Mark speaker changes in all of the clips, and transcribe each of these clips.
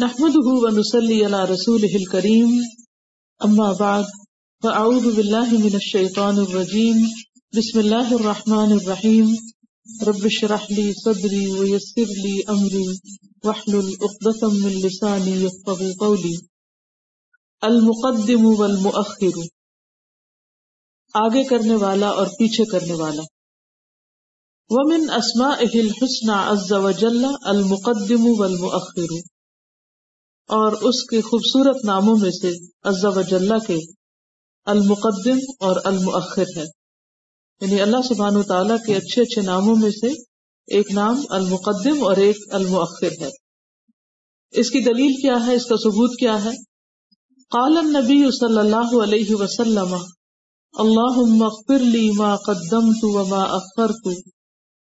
Speaker 1: نحمده ونصلي على رسوله الكريم. أما بعد، فأعوذ بالله من الشيطان الرجيم. بسم الله الرحمن الرحيم. رب اشرح لي صدري ويسر لي أمري. واحلل عقدة من لساني يفقهوا قولي. المقدم والمؤخر. آگے کرنے والا اور پیچھے کرنے والا. ومن اسمائه الحسنى عز وجل المقدم والمؤخر. اور اس کے خوبصورت ناموں میں سے عزا وجاللہ کے المقدم اور المؤخر ہے۔ یعنی اللہ سبحانہ تعالیٰ کے اچھے اچھے ناموں میں سے ایک نام المقدم اور ایک المؤخر ہے۔ اس کی دلیل کیا ہے؟ اس کا ثبوت کیا ہے؟ قال النبی صلی اللہ علیہ وسلم اللہ اغفر لی ما قدمت وما اخرت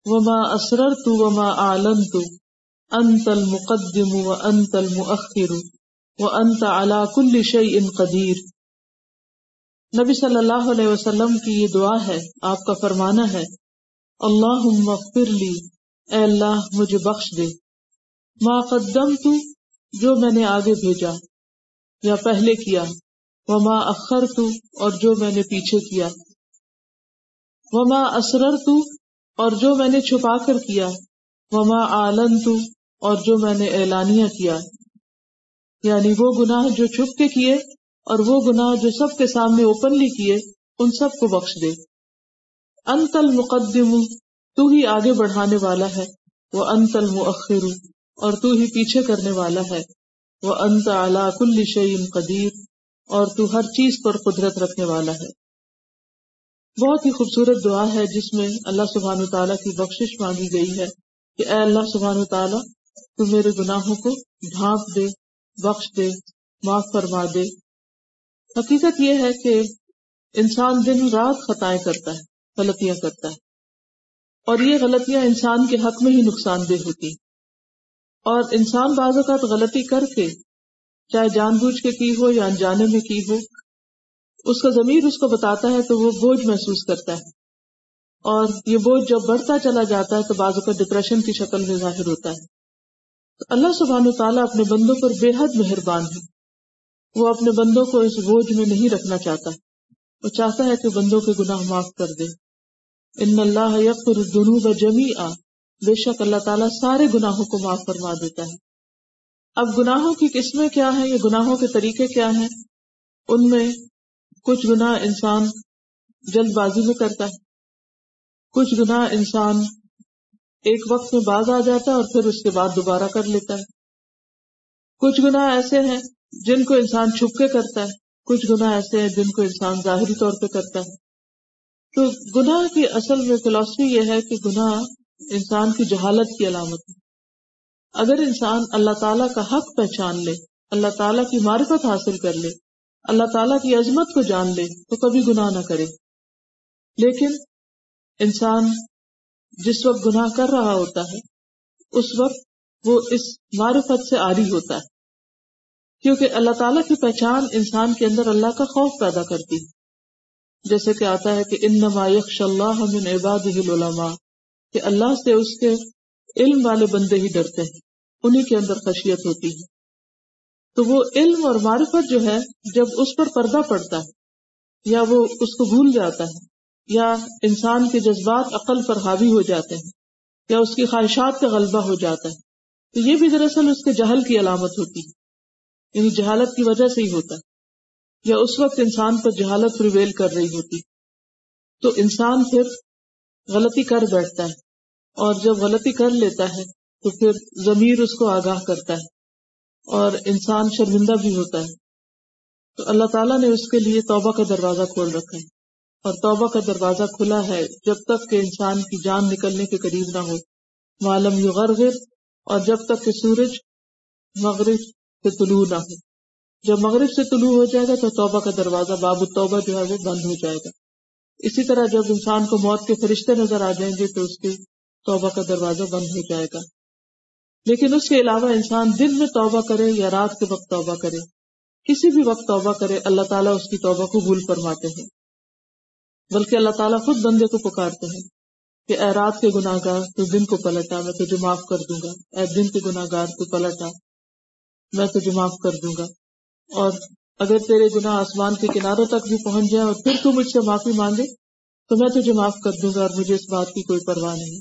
Speaker 1: وما اسررت وما اعلنت۔ انت المقدم و انت المؤخر و انت على كل شيء قدیر نبی صلی اللہ علیہ وسلم کی یہ دعا ہے، آپ کا فرمانا ہے اللہ اغفر لی، اے اللہ مجھے بخش دے۔ ما قدمت، جو میں نے آگے بھیجا، یا پہلے کیا۔ وما اخرت، اور جو میں نے پیچھے کیا۔ وما اسررت، اور جو میں نے چھپا کر کیا۔ وما آلنت اور جو میں نے اعلانیہ کیا۔ یعنی وہ گناہ جو چھپ کے کیے اور وہ گناہ جو سب کے سامنے اوپنلی کیے، ان سب کو بخش دے۔ انتل مقدم تو ہی آگے بڑھانے والا ہے۔ وہ انتل مؤخر اور تو ہی پیچھے کرنے والا ہے۔ وہ انت اعلی کل شعین قدیر اور تو ہر چیز پر قدرت رکھنے والا ہے۔ بہت ہی خوبصورت دعا ہے جس میں اللہ سبحان تعالیٰ کی بخشش مانگی گئی ہے۔ کہ اے اللہ سبحان تعالیٰ، تو میرے گناہوں کو ڈھانپ دے، بخش دے، معاف فرما دے۔ حقیقت یہ ہے کہ انسان دن رات خطائیں کرتا ہے، غلطیاں کرتا ہے۔ اور یہ غلطیاں انسان کے حق میں ہی نقصان دہ ہوتی۔ اور انسان بعض اوقات غلطی کر کے چاہے جان بوجھ کے کی ہو یا انجانے میں کی ہو، اس کا ضمیر اس کو بتاتا ہے تو وہ بوجھ محسوس کرتا ہے۔ اور یہ بوجھ جب بڑھتا چلا جاتا ہے تو بعض اوقات ڈپریشن کی شکل میں ظاہر ہوتا ہے۔ تو اللہ سبحانہ تعالیٰ اپنے بندوں پر بے حد مہربان ہے۔ وہ اپنے بندوں کو اس بوجھ میں نہیں رکھنا چاہتا۔ وہ چاہتا ہے کہ بندوں کے گناہ معاف کر دے۔ ان اللہ یقر الذنوب جمیعا۔ بے شک اللہ تعالیٰ سارے گناہوں کو معاف فرما دیتا ہے۔ اب گناہوں کی قسمیں کیا ہیں؟ یہ گناہوں کے طریقے کیا ہیں؟ ان میں کچھ گناہ انسان جلد بازی میں کرتا ہے۔ کچھ گناہ انسان ایک وقت میں باز آ جاتا ہے اور پھر اس کے بعد دوبارہ کر لیتا ہے۔ کچھ گناہ ایسے ہیں جن کو انسان چھپ کے کرتا ہے، کچھ گناہ ایسے ہیں جن کو انسان ظاہری طور پہ کرتا ہے۔ تو گناہ کی اصل میں فلاسفی یہ ہے کہ گناہ انسان کی جہالت کی علامت ہے۔ اگر انسان اللہ تعالیٰ کا حق پہچان لے، اللہ تعالیٰ کی معرفت حاصل کر لے، اللہ تعالیٰ کی عظمت کو جان لے، تو کبھی گناہ نہ کرے۔ لیکن انسان جس وقت گناہ کر رہا ہوتا ہے، اس وقت وہ اس معرفت سے آری ہوتا ہے۔ کیونکہ اللہ تعالیٰ کی پہچان انسان کے اندر اللہ کا خوف پیدا کرتی ہے۔ جیسے کہ آتا ہے کہ ان نما یکش اللہ من عباد العلماء، کہ اللہ سے اس کے علم والے بندے ہی ڈرتے ہیں، انہی کے اندر خشیت ہوتی ہے۔ تو وہ علم اور معرفت جو ہے، جب اس پر پردہ پڑتا ہے یا وہ اس کو بھول جاتا ہے یا انسان کے جذبات عقل پر حاوی ہو جاتے ہیں، یا اس کی خواہشات کا غلبہ ہو جاتا ہے، تو یہ بھی دراصل اس کے جہل کی علامت ہوتی ہے یعنی جہالت کی وجہ سے ہی ہوتا ہے، یا اس وقت انسان پر جہالت پریویل کر رہی ہوتی تو انسان پھر غلطی کر بیٹھتا ہے، اور جب غلطی کر لیتا ہے، تو پھر ضمیر اس کو آگاہ کرتا ہے، اور انسان شرمندہ بھی ہوتا ہے۔ تو اللہ تعالیٰ نے اس کے لیے توبہ کا دروازہ کھول رکھا ہے۔ اور توبہ کا دروازہ کھلا ہے جب تک کہ انسان کی جان نکلنے کے قریب نہ ہو۔ معلوم یو اور جب تک کہ سورج مغرب سے طلوع نہ ہو۔ جب مغرب سے طلوع ہو جائے گا تو توبہ کا دروازہ باب توبہ جو ہے وہ بند ہو جائے گا۔ اسی طرح جب انسان کو موت کے فرشتے نظر آ جائیں گے تو اس کے توبہ کا دروازہ بند ہو جائے گا۔ لیکن اس کے علاوہ انسان دن میں توبہ کرے یا رات کے وقت توبہ کرے، کسی بھی وقت توبہ کرے، اللہ تعالیٰ اس کی توبہ کو بھول فرماتے ہیں۔ بلکہ اللہ تعالیٰ خود بندے کو پکارتے ہیں کہ اے رات کے گناہ گار تو دن کو پلٹا، میں تجھے معاف کر دوں گا۔ اے دن کے گناہ گار تو پلٹا، میں تجھے معاف کر دوں گا۔ اور اگر تیرے گناہ آسمان کے کناروں تک بھی پہنچ جائیں اور پھر تو مجھ سے معافی مانگے، تو میں تجھے معاف کر دوں گا اور مجھے اس بات کی کوئی پرواہ نہیں۔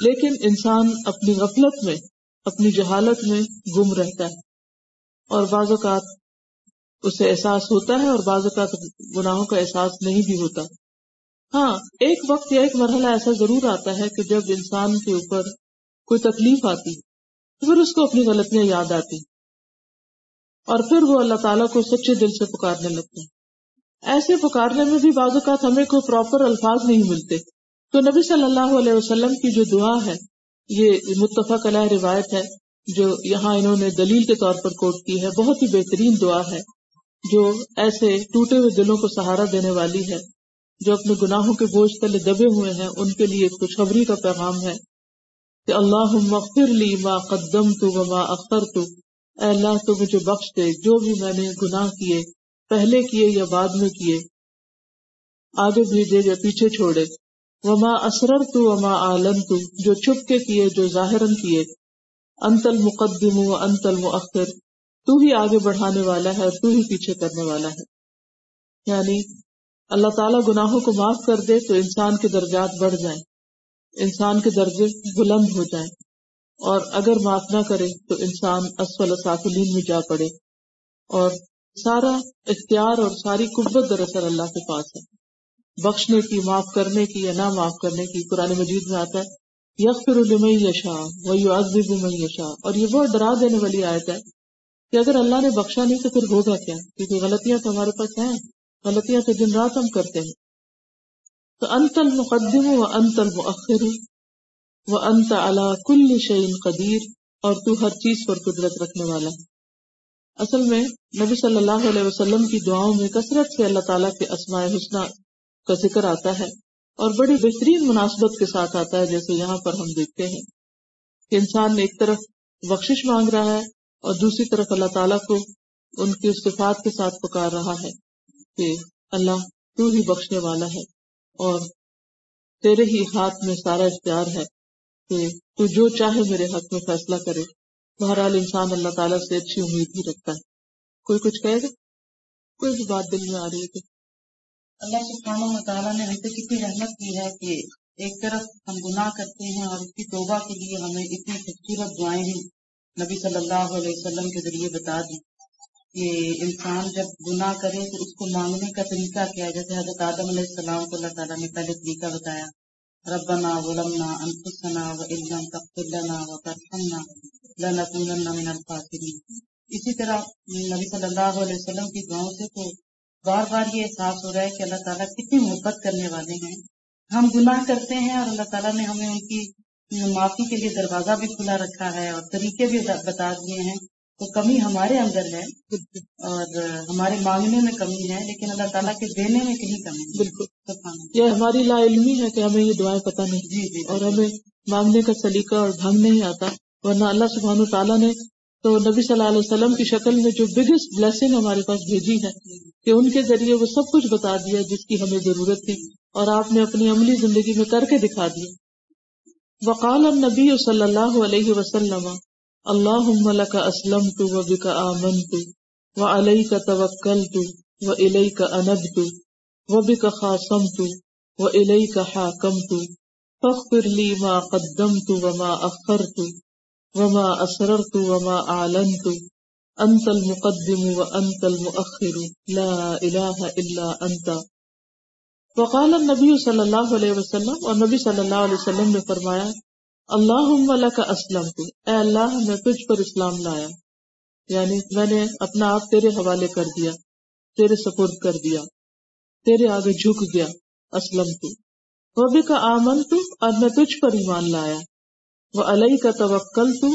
Speaker 1: لیکن انسان اپنی غفلت میں، اپنی جہالت میں گم رہتا ہے۔ اور بعض اوقات اسے احساس ہوتا ہے اور بعض اوقات گناہوں کا احساس نہیں بھی ہوتا۔ ہاں ایک وقت یا ایک مرحلہ ایسا ضرور آتا ہے کہ جب انسان کے اوپر کوئی تکلیف آتی تو پھر اس کو اپنی غلطیاں یاد آتی اور پھر وہ اللہ تعالیٰ کو سچے دل سے پکارنے لگتے۔ ہیں ایسے پکارنے میں بھی بعض اوقات ہمیں کوئی پراپر الفاظ نہیں ملتے۔ تو نبی صلی اللہ علیہ وسلم کی جو دعا ہے، یہ متفق علیہ روایت ہے، جو یہاں انہوں نے دلیل کے طور پر کوٹ کی ہے، بہت ہی بہترین دعا ہے۔ جو ایسے ٹوٹے ہوئے دلوں کو سہارا دینے والی ہے، جو اپنے گناہوں کے بوجھ تلے دبے ہوئے ہیں، ان کے لیے خوشخبری کا پیغام ہے کہ اللہ مغفر لی ما قدم تو ما اختر تو اے اللہ، تو مجھے بخش دے۔ جو بھی میں نے گناہ کیے، پہلے کیے یا بعد میں کیے، آگے بھیجے یا پیچھے چھوڑے۔ وما اسرر تو وما عالم تو جو چھپ کے کیے، جو ظاہر کیے۔ انتل مقدم و انتل مؤخر تو ہی آگے بڑھانے والا ہے اور تو ہی پیچھے کرنے والا ہے۔ یعنی اللہ تعالیٰ گناہوں کو معاف کر دے تو انسان کے درجات بڑھ جائیں۔ انسان کے درجے بلند ہو جائیں۔ اور اگر معاف نہ کرے تو انسان اسفل ساخلین میں جا پڑے۔ اور سارا اختیار اور ساری قوت دراصل اللہ کے پاس ہے۔ بخشنے کی، معاف کرنے کی یا نہ معاف کرنے کی قرآن مجید میں آتا ہے یکفر المئی یشا وہی عزب میں یشا اور یہ بہت ڈرا دینے والی آیت ہے کہ اگر اللہ نے بخشا نہیں تو پھر ہوگا کیا؟ کیونکہ غلطیاں تو ہمارے پاس ہیں، غلطیاں تو دن رات ہم کرتے ہیں۔ تو انتل مقدم و انتل مؤخر وہ انت اللہ کل شعین قدیر، اور تو ہر چیز پر قدرت رکھنے والا۔ ہے اصل میں نبی صلی اللہ علیہ وسلم کی دعاؤں میں کثرت سے اللہ تعالیٰ کے اسماء حسنہ کا ذکر آتا ہے، اور بڑی بہترین مناسبت کے ساتھ آتا ہے، جیسے یہاں پر ہم دیکھتے ہیں کہ انسان ایک طرف بخشش مانگ رہا ہے اور دوسری طرف اللہ تعالیٰ کو ان کی استفاد کے ساتھ پکار رہا ہے کہ اللہ تو ہی بخشنے والا ہے اور تیرے ہی ہاتھ میں سارا اختیار ہے کہ تو جو چاہے میرے حق میں فیصلہ کرے۔ بہرحال انسان اللہ تعالیٰ سے اچھی امید ہی رکھتا ہے۔ کوئی کچھ کہے گا؟ کوئی بھی بات دل میں آ رہی ہے
Speaker 2: اللہ سبحانہ و تعالیٰ نے ہم کتنی رحمت کی ہے کہ ایک طرف ہم گناہ کرتے ہیں اور اس کی توبہ کے لیے ہمیں اتنی خوبصورت دعائیں ہیں۔ نبی صلی اللہ علیہ وسلم کے ذریعے بتا دیں کہ انسان جب گناہ کرے تو اس کو مانگنے کا طریقہ کیا ہے؟ جیسے حضرت آدم علیہ السلام کو اللہ تعالیٰ نے پہلے طریقہ بتایا، ربنا ظلمنا انفسنا وان تغفر لنا وترحمنا لنكونن من الخاسرين اسی طرح نبی صلی اللہ علیہ وسلم کی دعاؤں سے تو بار بار یہ احساس ہو رہا ہے کہ اللہ تعالیٰ کتنی محبت کرنے والے ہیں۔ ہم گناہ کرتے ہیں اور اللہ تعالیٰ نے ہمیں ان کی معافی کے لیے دروازہ بھی کھلا رکھا ہے اور طریقے بھی بتا دیے ہیں۔ تو کمی ہمارے اندر ہے اور ہمارے مانگنے میں کمی ہے لیکن اللہ تعالیٰ کے دینے میں کہیں کمی
Speaker 1: بالکل۔ یہ ہماری لا علمی ہے کہ ہمیں یہ دعائیں پتہ نہیں۔ جی جی اور ہمیں مانگنے کا سلیقہ اور ڈھنگ نہیں آتا۔ ورنہ اللہ سبحانہ تعالیٰ نے تو نبی صلی اللہ علیہ وسلم کی شکل میں جو بگیسٹ بلیسنگ ہمارے پاس بھیجی ہے کہ ان کے ذریعے وہ سب کچھ بتا دیا جس کی ہمیں ضرورت تھی اور آپ نے اپنی عملی زندگی میں کر کے دکھا دیا۔ وقال النبی صلی اللہ علیہ وسلم اللہ لك اسلمت وبك آمنت وعليك توكلت وإليك أنبت وبك خاصمت وإليك حاكمت فاغفر لي ما قدمت وما أخرت وما أسررت وما أعلنت أنت المقدم وأنت المؤخر، لا إله إلا أنت وقال النبی صلی اللہ علیہ وسلم اور نبی صلی اللہ علیہ وسلم نے فرمایا اللہ کا اسلم تو اے اللہ، میں تجھ پر اسلام لایا۔ یعنی میں نے اپنا آپ تیرے حوالے کر دیا، تیرے سپرد کر دیا، تیرے آگے جھک گیا اسلم تو وہ بھی کا آمن تو اور میں تجھ پر ایمان لایا۔ وہ علیہ کا توکل تو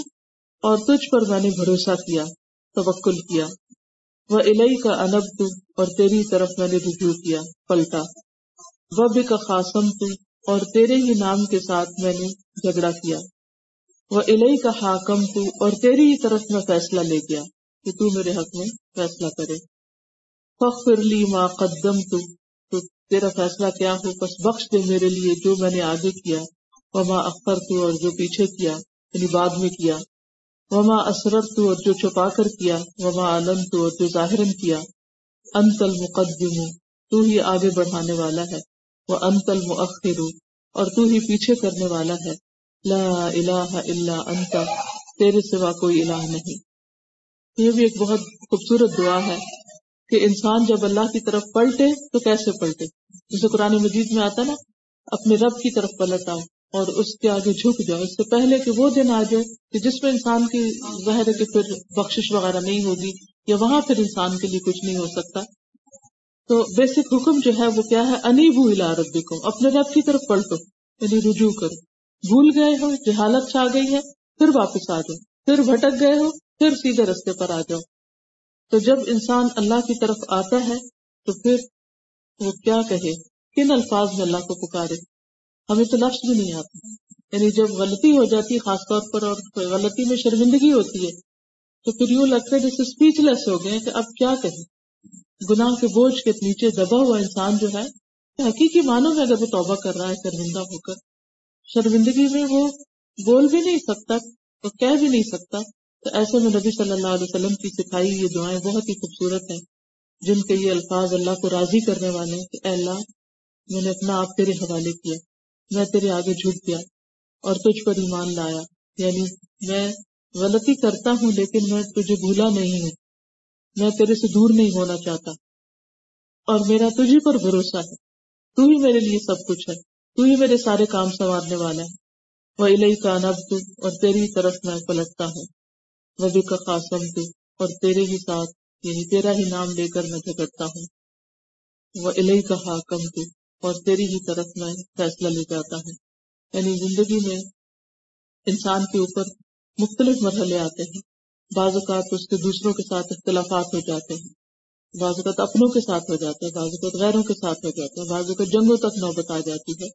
Speaker 1: اور تجھ پر میں نے بھروسہ کیا، توکل کیا۔ وہ الہی کا انب تو اور تیری طرف میں نے رجوع کیا، پلٹا۔ وہ بھی کا خاصم تو، اور تیرے ہی نام کے ساتھ میں نے جھگڑا کیا۔ وہ الہی کا حاکم تو، اور تیری ہی طرف میں فیصلہ لے گیا کہ تو میرے حق میں فیصلہ کرے۔ فخر لی ما قدم تو تو تیرا فیصلہ کیا ہو؟ بس بخش دے میرے لیے جو میں نے آگے کیا۔ اور ماں اختر تو اور جو پیچھے کیا یعنی بعد میں کیا۔ وما اسرر تو اور جو چھپا کر کیا۔ وما علم تو اور جو ظاہر کیا۔ انت المقدم، تو ہی آگے بڑھانے والا ہے۔ وہ انت المؤخر اور تو ہی پیچھے کرنے والا ہے۔ لا الہ الا انت تیرے سوا کوئی الہ نہیں۔ یہ بھی ایک بہت خوبصورت دعا ہے کہ انسان جب اللہ کی طرف پلٹے تو کیسے پلٹے؟ جسے قرآن مجید میں آتا نا، اپنے رب کی طرف پلٹ آؤ اور اس کے آگے جھک جاؤ۔ اس سے پہلے کہ وہ دن آ جائے کہ جس میں انسان کی ظاہر ہے کہ پھر بخشش وغیرہ نہیں ہوگی یا وہاں پھر انسان کے لیے کچھ نہیں ہو سکتا تو بیسک حکم جو ہے وہ کیا ہے؟ انیبو الا ربکم اپنے رب کی طرف پلٹو یعنی رجوع کرو۔ بھول گئے ہو، جہالت چھا گئی ہے، پھر واپس آ جاؤ۔ پھر بھٹک گئے ہو، پھر سیدھے رستے پر آ جاؤ۔ تو جب انسان اللہ کی طرف آتا ہے، تو پھر وہ کیا کہے؟ کن الفاظ میں اللہ کو پکارے؟ ہمیں تو لفظ بھی نہیں آتا۔ یعنی جب غلطی ہو جاتی ہے خاص طور پر اور غلطی میں شرمندگی ہوتی ہے، تو پھر یوں لگتا ہے جیسے اسپیچ لیس ہو گئے کہ اب کیا کہیں؟ گناہ کے بوجھ کے نیچے دبا ہوا انسان جو ہے حقیقی معنوں میں اگر وہ توبہ کر رہا ہے، شرمندہ ہو کر، شرمندگی میں وہ بول بھی نہیں سکتا، وہ کہہ بھی نہیں سکتا۔ تو ایسے میں نبی صلی اللہ علیہ وسلم کی سکھائی، یہ دعائیں بہت ہی خوبصورت ہیں، جن کے یہ الفاظ اللہ کو راضی کرنے والے ہیں کہ اے اللہ، میں نے اپنا آپ تیرے حوالے کیا، میں تیرے آگے جھک گیا اور تجھ پر ایمان لایا۔ یعنی میں غلطی کرتا ہوں، لیکن میں تجھے بھولا نہیں ہوں۔ میں تیرے سے دور نہیں ہونا چاہتا۔ اور میرا تجھے پر بھروسہ ہے۔ تو ہی میرے لیے سب کچھ ہے۔ تو ہی میرے سارے کام سنوارنے والا ہے۔ وہ الہی کا نب تو اور تیری طرف میں پلٹتا ہوں۔ وہ بھی کا خاصم تو اور تیرے ہی ساتھ یعنی تیرا ہی نام لے کر میں جھگڑتا ہوں۔ وہ الہی کا حاکم تو اور تیری ہی طرف میں فیصلہ لے جاتا ہوں۔ یعنی زندگی میں انسان کے اوپر مختلف مرحلے آتے ہیں۔ بعض اوقات اس کے دوسروں کے ساتھ اختلافات ہو جاتے ہیں۔ بعض اوقات اپنوں کے ساتھ ہو جاتے ہیں بعض اوقات غیروں کے ساتھ ہو جاتے ہیں بعض اوقات جنگوں تک نوبت آ جاتی ہے۔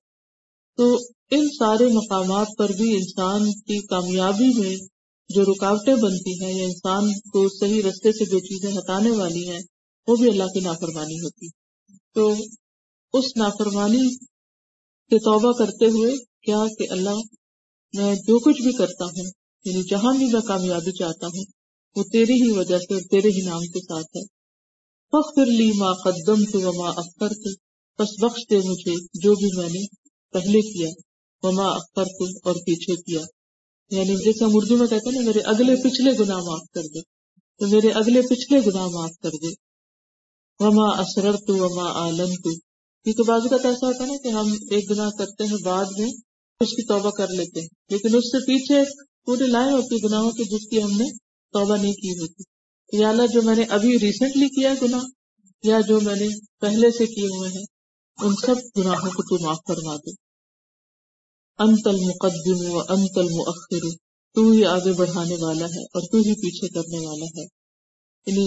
Speaker 1: تو ان سارے مقامات پر بھی انسان کی کامیابی میں جو رکاوٹیں بنتی ہیں یا انسان کو صحیح رستے سے جو چیزیں ہٹانے والی ہیں، وہ بھی اللہ کی نافرمانی ہوتی تو اس نافرمانی سے توبہ کرتے ہوئے کیا کہ اللہ، میں جو کچھ بھی کرتا ہوں یعنی جہاں بھی میں کامیابی چاہتا ہوں، وہ تیری ہی وجہ سے اور تیرے ہی نام کے ساتھ ہے۔ فخر لی ماں قدم تو ماں اختر تھے بس بخش دے مجھے جو بھی میں نے پہلے کیا وما اختر تم اور پیچھے کیا۔ یعنی جیسے ہم اردو میں کہتے ہیں نا، میرے اگلے پچھلے گناہ معاف کر دے۔ تو میرے اگلے پچھلے گناہ معاف کر دے۔ وما اسرر تو وما عالم تو کیونکہ بازو کا ایسا ہوتا ہے نا کہ ہم ایک گناہ کرتے ہیں، بعد میں اس کی توبہ کر لیتے ہیں، لیکن اس سے پیچھے پوری لائن ہوتی گناہوں کی جس کی ہم نے توبہ نہیں کی ہوتی۔ یا اللہ، جو میں نے ابھی ریسنٹلی کیا گناہ، یا جو میں نے پہلے سے کیے ہوئے ہیں، ان سب گناہوں کو تو معاف فرما دے۔ انت المقدم و انت المؤخر، تو ہی آگے بڑھانے والا ہے اور تو ہی پیچھے کرنے والا ہے۔ یعنی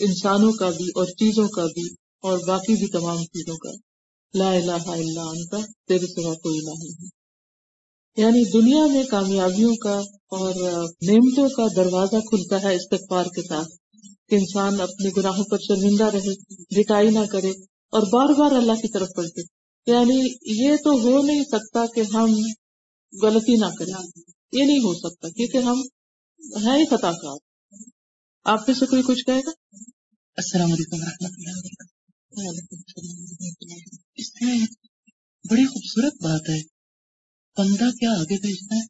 Speaker 1: انسانوں کا بھی اور چیزوں کا بھی اور باقی بھی تمام چیزوں کا۔ لا الہ الا انت، تیرے سوا کوئی نہ نہیں۔ یعنی دنیا میں کامیابیوں کا اور نعمتوں کا دروازہ کھلتا ہے استغفار کے ساتھ کہ انسان اپنے گناہوں پر شرمندہ رہے، رٹائی نہ کرے اور بار بار اللہ کی طرف پلٹے یعنی یہ تو ہو نہیں سکتا کہ ہم غلطی نہ کریں۔ یہ نہیں ہو سکتا کیونکہ ہم ہیں ہی خطا کار۔ آپ میں سے کوئی کچھ کہے گا؟
Speaker 3: السلام علیکم و اس میں بڑی خوبصورت بات ہے بندہ کیا آگے بھیجتا ہے؟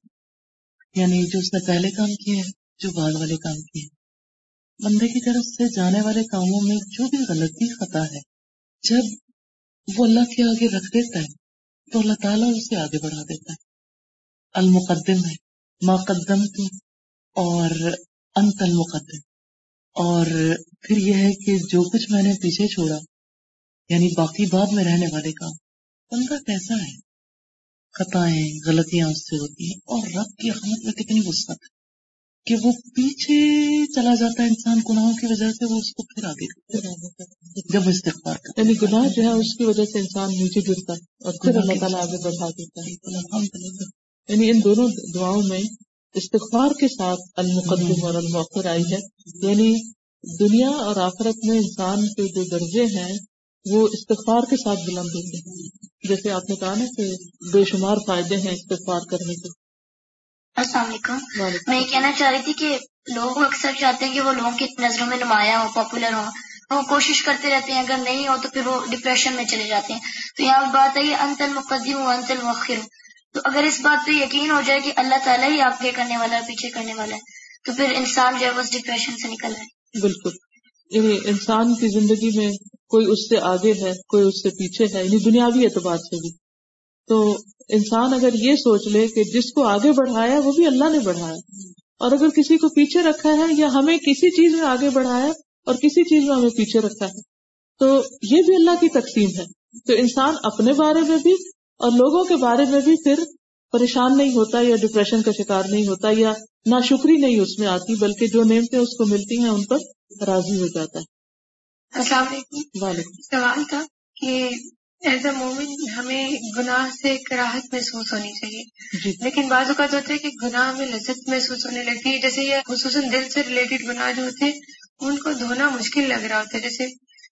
Speaker 3: یعنی جو اس نے پہلے کام کیے ہیں، جو بعد والے کام کیے بندے کی طرف سے جانے والے کاموں میں جو بھی غلطی خطا ہے، جب وہ اللہ کے آگے رکھ دیتا ہے، تو اللہ تعالیٰ اسے آگے بڑھا دیتا ہے۔ المقدم ہے مقدم تو اور انت المقدم۔ اور پھر یہ ہے کہ جو کچھ میں نے پیچھے چھوڑا یعنی باقی بعد میں رہنے والے کام، ان کا کیسا ہے؟ خطائیں غلطیاں اس سے ہوتی ہیں اور رب کی حمد میں کتنی وسعت ہے کہ وہ پیچھے چلا جاتا ہے انسان گناہوں کی وجہ سے وہ اس کو پھر آگے جب استغفار کرتا
Speaker 1: یعنی گناہ جو ہے اس کی وجہ سے انسان نیچے گرتا ہے اور پھر اللہ تعالیٰ آگے بڑھا دیتا ہے۔ یعنی ان دونوں دعاؤں میں استغفار کے ساتھ المقدم اور الموخر آئی ہے۔ یعنی دنیا اور آخرت میں انسان کے جو درجے ہیں وہ استغفار کے ساتھ بلند ہوتے ہیں جیسے آپ نے کہا نا کہ بے شمار فائدے ہیں استغفار کرنے کے۔
Speaker 4: السلام علیکم۔ میں یہ کہنا چاہ رہی تھی کہ لوگ اکثر چاہتے ہیں کہ وہ لوگوں کی نظروں میں نمایاں ہو پاپولر ہوں۔ وہ کوشش کرتے رہتے ہیں اگر نہیں ہو تو پھر وہ ڈپریشن میں چلے جاتے ہیں۔ تو یہاں بات ہے انت المقدم ہوں انت المؤخر ہوں تو اگر اس بات پہ یقین ہو جائے کہ اللہ تعالیٰ ہی آگے کرنے والا ہے پیچھے کرنے والا ہے تو پھر انسان جو ہے اس ڈپریشن سے نکل رہا ہے
Speaker 1: بالکل۔ یعنی انسان کی زندگی میں کوئی اس سے آگے ہے، کوئی اس سے پیچھے ہے یعنی دنیاوی اعتبار سے بھی۔ تو انسان اگر یہ سوچ لے کہ جس کو آگے بڑھایا وہ بھی اللہ نے بڑھایا۔ اور اگر کسی کو پیچھے رکھا ہے یا ہمیں کسی چیز میں آگے بڑھایا اور کسی چیز میں ہمیں پیچھے رکھا ہے، تو یہ بھی اللہ کی تقسیم ہے۔ تو انسان اپنے بارے میں بھی اور لوگوں کے بارے میں بھی پھر پریشان نہیں ہوتا یا ڈپریشن کا شکار نہیں ہوتا یا ناشکری نہیں اس میں آتی، بلکہ جو نعمتیں اس کو ملتی ہیں ان پر راضی ہو جاتا ہے۔
Speaker 5: السلام علیکم۔
Speaker 1: وعلیکم
Speaker 5: سوال تھا کہ ایز اے مومن ہمیں گناہ سے کراہت محسوس ہونی چاہیے۔
Speaker 1: جی۔
Speaker 5: لیکن بعض اوقات ہوتا ہے کہ گناہ میں لذت محسوس ہونے لگتی ہے۔ جیسے یہ خصوصاً دل سے ریلیٹڈ گناہ جو ہوتے ہیں ان کو دھونا مشکل لگ رہا ہوتا ہے۔ جیسے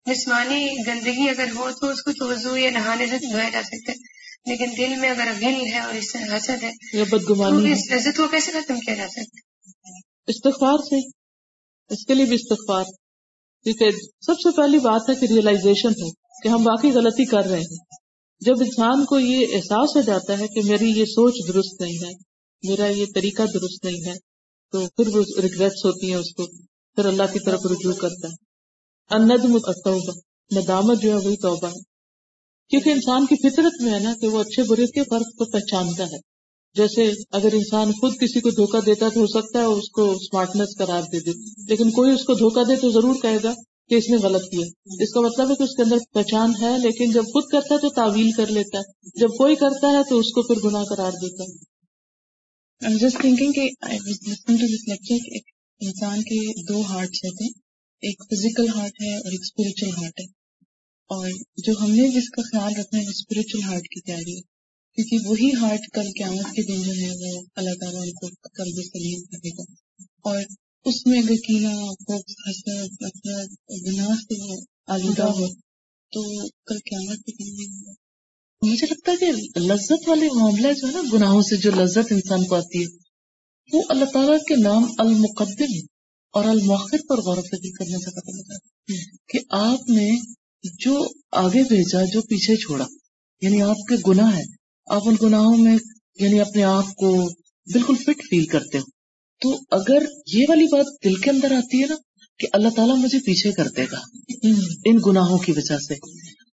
Speaker 5: جسمانی گندگی اگر ہو تو اس کو توضو یا نہانے سے دھویا جا سکتا ہے۔ لیکن دل میں اگر غل ہے اور اس سے حسد ہے تو اس لذت کو کیسے ختم کیا جا سکتا ہے؟
Speaker 1: استغفار سے۔ اس کے لیے بھی استغفار۔ کیونکہ سب سے پہلی بات ہے کہ ریئلائزیشن ہے کہ ہم واقعی غلطی کر رہے ہیں۔ جب انسان کو یہ احساس ہو جاتا ہے کہ میری یہ سوچ درست نہیں ہے، میرا یہ طریقہ درست نہیں ہے، تو پھر وہ ریگریٹس ہوتی ہیں اس کو، پھر اللہ کی طرف رجوع کرتا ہے۔ الندم التوبہ، ندامت جو ہے وہی توبہ ہے۔ کیونکہ انسان کی فطرت میں ہے نا کہ وہ اچھے برے کے فرق کو پہچانتا ہے۔ جیسے اگر انسان خود کسی کو دھوکا دیتا تو ہو سکتا ہے اس کو اسمارٹنیس قرار دے دے۔ لیکن کوئی اس کو دھوکا دے تو ضرور کہے گا کہ اس نے غلط کیا۔ اس کا مطلب ہے کہ اس کے اندر پہچان ہے، لیکن جب خود کرتا ہے تو تعویل کر لیتا ہے۔ جب کوئی کرتا ہے تو اس کو پھر گناہ قرار دیتا ہے۔
Speaker 3: I'm just کہ انسان کے دو ہارٹس رہتے ہیں۔ ایک فزیکل ہارٹ ہے اور ایک اسپرچل ہارٹ ہے۔ اور جو ہم نے جس کا خیال رکھنا ہے اسپرچل ہارٹ کی تیاری ہے۔ کیونکہ وہی ہارٹ کل قیامت کے دن جو ہے وہ اللہ تعالیٰ ان کو قلب سلیم کرے گا۔ اور اس میں اگر کینا خوف، حسد نفرت گناہ سے وہ آلودہ ہو، تو کل قیامت کے دن میں مجھے لگتا ہے کہ لذت والے معاملے جو ہے نا، گناہوں سے جو لذت انسان کو آتی ہے، وہ اللہ تعالیٰ کے نام المقدم اور المؤخر پر غور و فکر کرنے سے پتہ لگا کہ آپ نے جو آگے بھیجا، جو پیچھے چھوڑا یعنی آپ کے گناہ ہے آپ ان گناہوں میں یعنی اپنے آپ کو بالکل فٹ فیل کرتے ہو۔ تو اگر یہ والی بات دل کے اندر آتی ہے نا کہ اللہ تعالیٰ مجھے پیچھے کر دے گا ان گناہوں کی وجہ سے،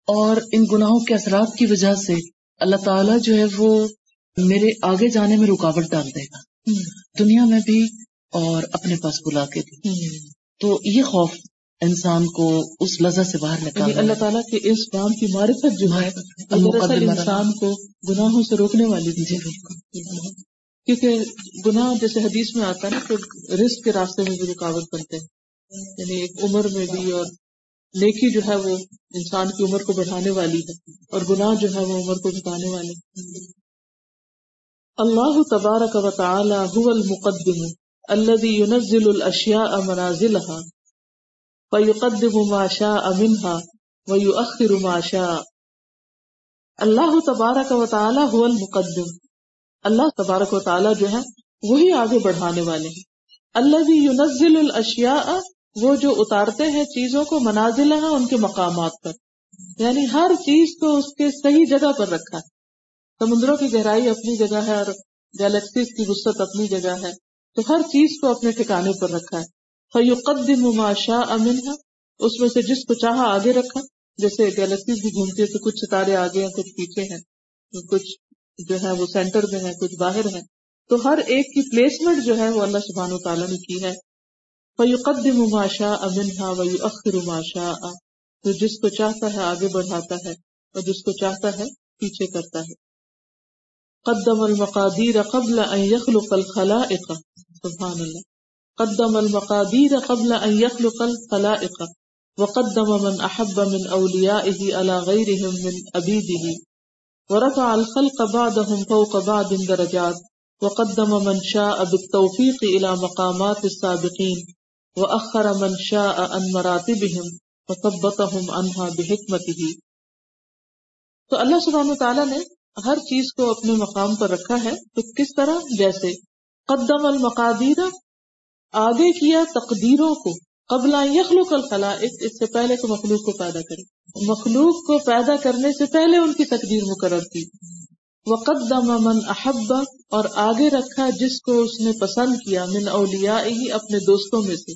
Speaker 3: اور ان گناہوں کے اثرات کی وجہ سے اللہ تعالیٰ جو ہے وہ میرے آگے جانے میں رکاوٹ ڈال دے گا۔ دنیا میں بھی اور اپنے پاس بلا کے بھی۔ تو یہ خوف انسان کو اس لذت سے باہر
Speaker 1: یعنی
Speaker 3: نکال
Speaker 1: اللہ تعالیٰ کے اس کام کی معرفت جو ہے انسان کو گناہوں سے روکنے والی بھی ہے۔ کیونکہ گناہ جیسے حدیث میں آتا ہے نا کہ رزق کے راستے میں بھی رکاوٹ بنتے ہیں۔ یعنی ایک عمر میں بھی اور نیکی جو ہے وہ انسان کی عمر کو بڑھانے والی ہے اور گناہ جو ہے وہ عمر کو گھٹانے والے اللہ تبارک و تعالی هو المقدم الذي ينزل الاشیاء منازلها ويقدم ما شاء منها ويؤخر ما شاء۔ اللہ تبارک و تعالی هو المقدم۔ اللہ تبارک و تعالی جو ہے، وہی آگے بڑھانے والے ہیں۔ الذي ينزل الاشیاء وہ جو اتارتے ہیں چیزوں کو، منازل ہیں ان کے مقامات پر۔ یعنی ہر چیز کو اس کے صحیح جگہ پر رکھا ہے۔ سمندروں کی گہرائی اپنی جگہ ہے اور گیلیکسیز کی وسط اپنی جگہ ہے۔ تو ہر چیز کو اپنے ٹھکانے پر رکھا ہے۔ فیقدم ما شاء منها اس میں سے جس کو چاہا آگے رکھا، جیسے گیلیکسیز بھی گھومتی ہے تو کچھ ستارے آگے ہیں، کچھ پیچھے ہیں، کچھ جو ہے وہ سینٹر میں ہے کچھ باہر ہے تو ہر ایک کی پلیسمنٹ جو ہے وہ اللہ سبحانہ و تعالیٰ نے کی ہے۔ فیقدم ما شاء منها ويؤخر ما شاء، تو جس کو چاہتا ہے آگے بڑھاتا ہے اور جس کو چاہتا ہے پیچھے کرتا ہے۔ قدم المقادیر قبل ان يخلق الخلائق، سبحان اللہ۔ قدم المقادیر قبل ان يخلق الخلائق، وقدم من احب من اولیائه على غيرهم من عبيده ورفع الخلق بعضهم فوق بعض درجات، وقدم من شاء بالتوفيق الى مقامات السابقين، وأخر من شاء عن مراتبهم، وثبتهم عنها بحکمته تو اللہ سبحانہ تعالیٰ نے ہر چیز کو اپنے مقام پر رکھا ہے، تو کس طرح؟ جیسے قدم المقادیر آگے کیا تقدیروں کو قبل یخلق الخلائق، اس سے پہلے تو مخلوق کو پیدا کرے مخلوق کو پیدا کرنے سے پہلے ان کی تقدیر مقرر کی۔ وقدم من احب اور آگے رکھا جس کو اس نے پسند کیا، من اولیا ہی اپنے دوستوں میں سے۔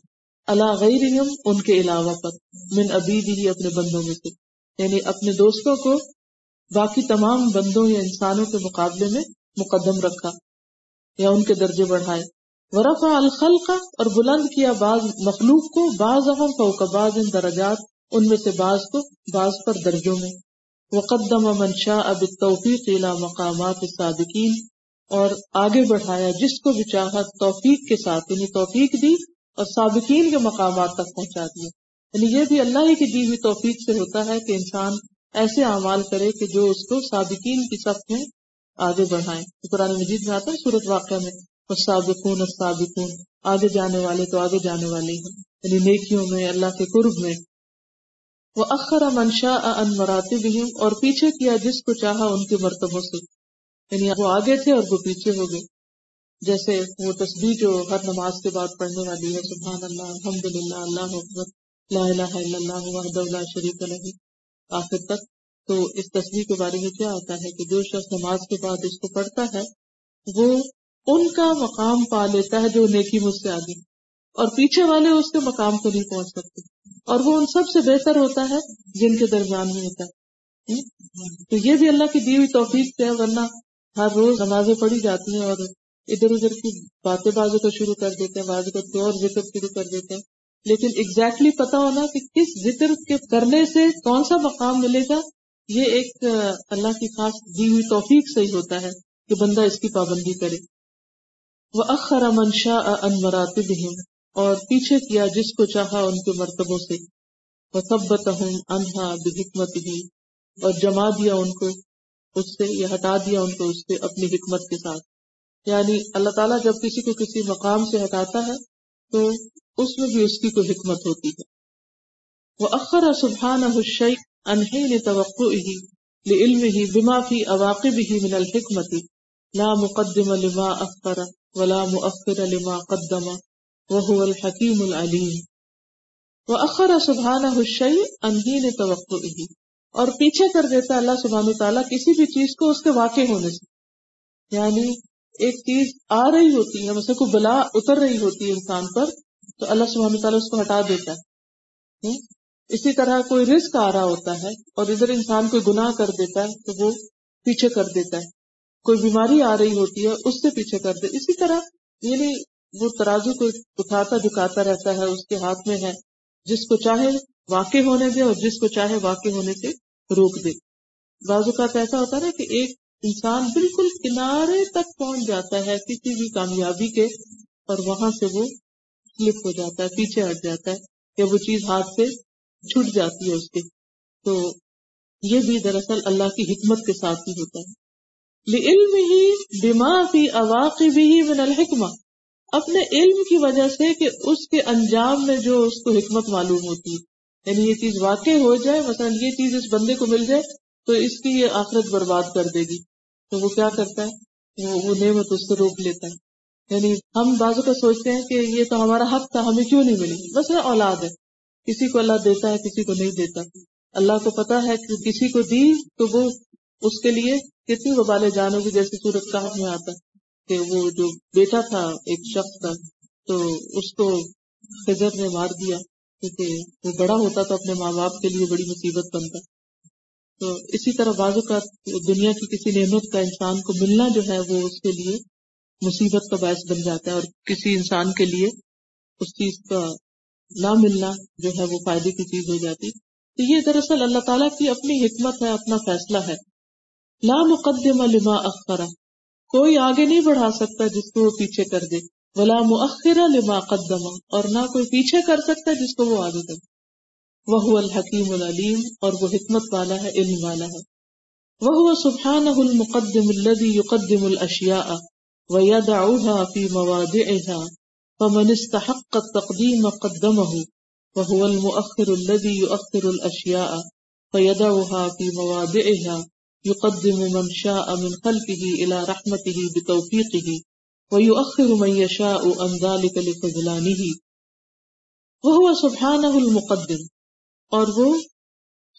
Speaker 1: اللہ غیر ان کے علاوہ پر۔ من ابید ہی اپنے بندوں میں سے۔ یعنی اپنے دوستوں کو باقی تمام بندوں یا انسانوں کے مقابلے میں مقدم رکھا یا ان کے درجے بڑھائے۔ ورفع الخلق اور بلند کیا بعض مخلوق کو، بعض اہم فوق بعض ان درجات، ان میں سے بعض کو بعض پر درجوں میں۔ وقدم من شاء اب توفیق الى مقامات الصادقین اور آگے بڑھایا، جس کو بھی چاہا توفیق کے ساتھ یعنی توفیق دی اور سابقین کے مقامات تک پہنچا دیا۔ یعنی یہ بھی اللہ ہی کی دی ہوئی توفیق سے ہوتا ہے کہ انسان ایسے اعمال کرے کہ جو اس کو سابقین کی صف میں آگے بڑھائیں۔ قرآن مجید میں آتا ہے صورت واقعہ میں سابقون السابقون، آگے جانے والے تو آگے جانے والے ہیں۔ یعنی نیکیوں میں، اللہ کے قرب میں۔ وہ اخر منشا ان مراتب اور پیچھے کیا جس کو چاہا ان کے مرتبوں سے۔ یعنی وہ آگے تھے اور وہ پیچھے ہو گئے۔ جیسے وہ تصویر جو ہر نماز کے بعد پڑھنے والی ہے، سبحان اللہ الحمد للہ اللہ اکبر، لا الہ الا اللہ، وحدہ لا شریک لہ۔ آخر تک تو اس تصویر کے بارے میں کیا آتا ہے کہ جو شخص نماز کے بعد اس کو پڑھتا ہے، وہ ان کا مقام پا لیتا ہے جو نیکی مجھ سے آگے۔ اور پیچھے والے اس کے مقام کو نہیں پہنچ سکتے۔ اور وہ ان سب سے بہتر ہوتا ہے جن کے درمیان میں ہوتا ہے۔ تو یہ بھی اللہ کی دی ہوئی توفیق ہے، ورنہ ہر روز نمازیں پڑھی جاتی ہیں اور ادھر ادھر کی باتیں بازو کو شروع کر دیتے ہیں، بازو کو اور ذکر شروع کر دیتے ہیں۔ لیکن اگزیکٹلی پتا ہونا کہ کس ذکر کے کرنے سے کون سا مقام ملے گا، یہ ایک اللہ کی خاص دی ہوئی توفیق سے ہی ہوتا ہے کہ بندہ اس کی پابندی کرے۔ وہ اخر منشا ان مراتب اور پیچھے کیا جس کو چاہا ان کے مرتبوں سے۔ وہ ہوں انہا بحکمت ہی اور جما دیا ان کو اس سے، یا ہٹا دیا ان کو اس سے اپنی حکمت کے ساتھ۔ یعنی اللہ تعالیٰ جب کسی کو کسی مقام سے ہٹاتا ہے، تو اس میں بھی اس کی کوئی حکمت ہوتی ہے۔ وہ اخر سبحان حشی انہین توقع ہی علم ہی بما فی اواقب ہی من الحکمت لا مقدم لما اخر ولا مؤخر لما قدم، وهو الحكيم العليم. واخر سبحانه الشيء عن حين توقعه. اور پیچھے کر دیتا اللہ سبحانہ تعالیٰ کسی بھی چیز کو اس کے واقع ہونے سے. یعنی ایک چیز آ رہی ہوتی ہے، مثلا کوئی بلا اتر رہی ہوتی ہے انسان پر، تو اللہ سبحانہ تعالیٰ اس کو ہٹا دیتا ہے. اسی طرح کوئی رسک آ رہا ہوتا ہے اور ادھر انسان کوئی گناہ کر دیتا ہے، تو وہ پیچھے کر دیتا ہے. کوئی بیماری آ رہی ہوتی ہے، اس سے پیچھے کر دے۔ اسی طرح یعنی وہ ترازو کو اٹھاتا جھکاتا رہتا ہے، اس کے ہاتھ میں ہے۔ جس کو چاہے واقع ہونے دے اور جس کو چاہے واقع ہونے سے روک دے۔ بازو کا ایسا ہوتا ہے کہ ایک انسان بالکل کنارے تک پہنچ جاتا ہے کسی بھی کامیابی کے، اور وہاں سے وہ سلپ ہو جاتا ہے، پیچھے ہٹ جاتا ہے یا وہ چیز ہاتھ سے چھٹ جاتی ہے اس کے۔ تو یہ بھی دراصل اللہ کی حکمت کے ساتھ ہی ہوتا ہے۔ دماغی اواقب من الحکمہ اپنے علم کی وجہ سے کہ اس کے انجام میں جو اس کو حکمت معلوم ہوتی ہے یعنی یہ چیز واقع ہو جائے مثلا یہ چیز اس بندے کو مل جائے تو اس کی یہ آخرت برباد کر دے گی۔ تو وہ کیا کرتا ہے؟ وہ, وہ نعمت اس کو روک لیتا ہے۔ یعنی ہم بازو کا سوچتے ہیں کہ یہ تو ہمارا حق تھا ہمیں کیوں نہیں ملی؟ بس یہ اولاد ہے۔ کسی کو اللہ دیتا ہے کسی کو نہیں دیتا۔ اللہ کو پتا ہے کہ کسی کو دی تو وہ اس کے لیے کتنی وبال جانو گی جیسے سورت کا میں آتا کہ وہ جو بیٹا تھا، ایک شخص کا تو اس کو خزر نے مار دیا کیونکہ وہ بڑا ہوتا تو اپنے ماں باپ کے لیے بڑی مصیبت بنتا۔ تو اسی طرح بازو کا دنیا کی کسی نعمت کا انسان کو ملنا جو ہے وہ اس کے لیے مصیبت کا باعث بن جاتا ہے اور کسی انسان کے لیے اس چیز کا نہ ملنا جو ہے وہ فائدے کی چیز ہو جاتی۔ تو یہ دراصل اللہ تعالیٰ کی اپنی حکمت ہے، اپنا فیصلہ ہے۔ لا مقدم لما اخرا کوئی آگے نہیں بڑھا سکتا جس کو وہ پیچھے کر دے۔ ولا مؤخر لما قدم۔ اور نہ کوئی پیچھے کر سکتا جس کو وہ آگے کر وہ الحکیم العلیم۔ اور وہ حکمت والا ہے، علم والا ہے۔ وہ سبحانه المقدم الذي يقدم الاشياء ويدعوها في مواضعها فمن استحق التقديم قدمه وهو المؤخر الذي يؤخر الاشياء فيدعوها في مواضعها يقدم من شاء من خلقه الى رحمته بتوفيقه، ويؤخر من يشاء عن ذلك لفضلانه. وهو سبحانه المقدم. اور وہ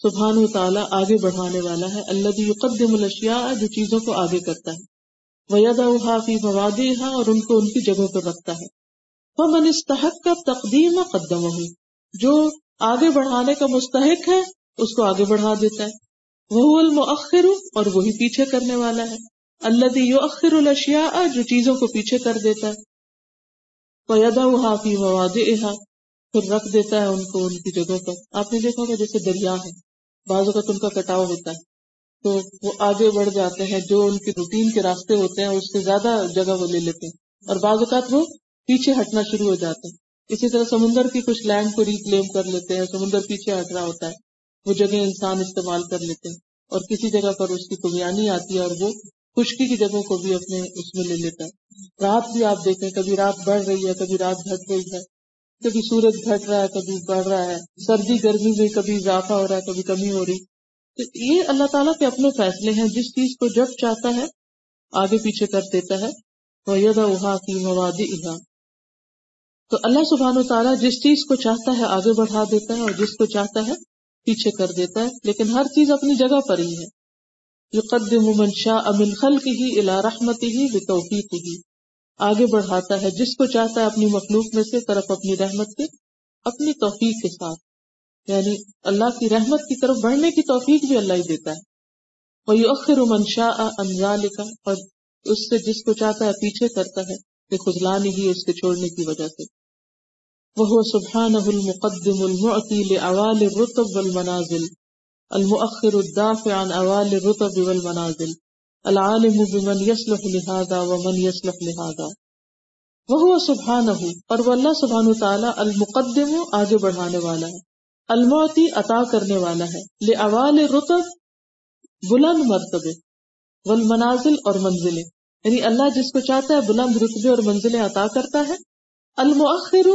Speaker 1: سبحانہ تعالیٰ آگے بڑھانے والا ہے اللہ يقدم الاشیاء جو چیزوں کو آگے کرتا ہے وَيَدَعُهَا فِي مَوَادِعِهَا اور ان کو ان کی جگہ پر رکھتا ہے. وَمَنِ اسْتَحَقَّ تَقْدِيمَ قَدَّمَهُ. جو آگے بڑھانے کا مستحق ہے، اس کو آگے بڑھا دیتا ہے. وہ المؤخر اور وہی پیچھے کرنے والا ہے۔ اللہ یؤخر الاشیاء، جو چیزوں کو پیچھے کر دیتا ہے۔ وَيَدَعُهَا فِي مَوَادِعِهَا پھر رکھ دیتا ہے ان کو ان کی جگہوں پر۔ آپ نے دیکھا ہوگا جیسے دریا ہے، بعض اوقات ان کا کٹاؤ ہوتا ہے۔ تو وہ آگے بڑھ جاتے ہیں، جو ان کے روٹین کے راستے ہوتے ہیں، اس سے زیادہ جگہ وہ لے لیتے ہیں۔ اور بعض اوقات وہ پیچھے ہٹنا شروع ہو جاتے ہیں۔ اسی طرح سمندر کی کچھ لینڈ کو ریکلیم کر لیتے ہیں، سمندر پیچھے ہٹ رہا ہوتا ہے۔ وہ جگہ انسان استعمال کر لیتے ہیں اور کسی جگہ پر اس کی کمیانی آتی ہے اور وہ خشکی کی جگہوں کو بھی اپنے اس میں لے لیتا ہے۔ رات بھی آپ دیکھیں، کبھی رات بڑھ رہی ہے، کبھی رات گھٹ رہی ہے۔ کبھی سورج گھٹ رہا ہے، کبھی بڑھ رہا ہے۔ سردی، گرمی میں کبھی اضافہ ہو رہا ہے، کبھی کمی ہو رہی۔ تو یہ اللہ تعالیٰ کے اپنے فیصلے ہیں۔ جس چیز کو جب چاہتا ہے، آگے پیچھے کر دیتا ہے۔ وہا کی موادی اہا تو اللہ سبحان و تعالیٰ جس چیز کو چاہتا ہے، آگے بڑھا دیتا ہے اور جس کو چاہتا ہے پیچھے کر دیتا ہے، لیکن ہر چیز اپنی جگہ پر ہی ہے۔ یقدم من شاء من خلقه الى رحمته بتوفیقه۔ آگے بڑھاتا ہے جس کو چاہتا ہے اپنی مخلوق میں سے طرف اپنی رحمت کے، اپنی توفیق کے ساتھ۔ یعنی اللہ کی رحمت کی طرف بڑھنے کی توفیق بھی اللہ ہی دیتا ہے۔ وہ یؤخر من شاء عن اور اس سے جس کو چاہتا ہے پیچھے کرتا ہے کہ خذلان ہی اس کے چھوڑنے کی وجہ سے۔ وہ سبحانہ المقدم المعطی لعوال الرتب والمنازل، المؤخر الدافع عن اوال الرتب والمنازل، العالم بمن يصلح لهذا ومن يصلح لهذا. وهو سبحانه، اور وہ اللہ سبحانہ تعالی المقدم آگے بڑھانے والا ہے، المعطی عطا کرنے والا ہے لعوال الرتب بلند مرتبے، والمنازل اور منزلیں یعنی اللہ جس کو چاہتا ہے بلند رتبے اور منزلیں عطا کرتا ہے، المؤخر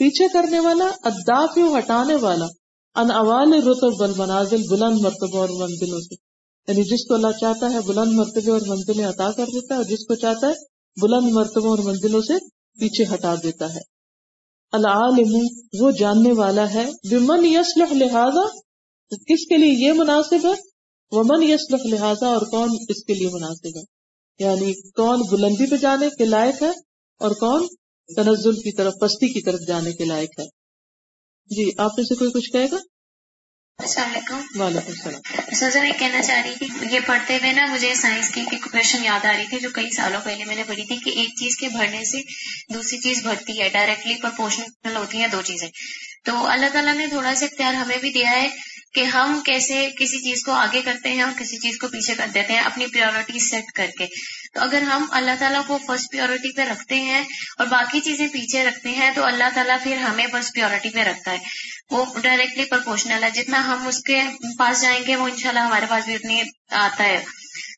Speaker 1: پیچھے کرنے والا الدافع ہٹانے والا، ان اوال رتب بل منازل بلند مرتبہ اور منزلوں سے۔ یعنی جس کو اللہ چاہتا ہے بلند مرتبے اور منزلیں عطا کر دیتا ہے، اور جس کو چاہتا ہے بلند مرتبہ اور منزلوں سے پیچھے ہٹا دیتا ہے۔ العالم، وہ جاننے والا ہے۔ بمن یسلح لہذا، کس کے لیے یہ مناسب ہے؟ وہ من یسلح لہذا، اور کون اس کے لیے مناسب ہے؟ یعنی کون بلندی پہ جانے کے لائق ہے، اور کون تنزل کی طرف پستی کی طرف جانے کے لائق ہے۔ جی آپ میں سے کوئی کچھ کہے گا؟
Speaker 6: السلام علیکم۔
Speaker 1: وعلیکم السلام۔
Speaker 6: سر میں کہنا چاہ رہی تھی یہ پڑھتے ہوئے نا مجھے سائنس کی ایک کوشچن یاد آ رہی تھی جو کئی سالوں پہلے میں نے پڑھی تھی کہ ایک چیز کے بھرنے سے دوسری چیز بھرتی ہے ڈائریکٹلی پرپورشنل ہوتی ہیں دو چیزیں۔ تو اللہ تعالیٰ نے تھوڑا سا اختیار ہمیں بھی دیا ہے کہ ہم کیسے کسی چیز کو آگے کرتے ہیں اور کسی چیز کو پیچھے کر دیتے ہیں اپنی پیورٹی سیٹ کر کے۔ تو اگر ہم اللہ تعالیٰ کو فرسٹ پیورٹی پہ رکھتے ہیں اور باقی چیزیں پیچھے رکھتے ہیں تو اللہ تعالیٰ پھر ہمیں فرسٹ پیورٹی پہ رکھتا ہے۔ وہ ڈائریکٹلی پرپورشنل ہے۔ جتنا ہم اس کے پاس جائیں گے وہ انشاءاللہ ہمارے پاس بھی اتنی آتا ہے۔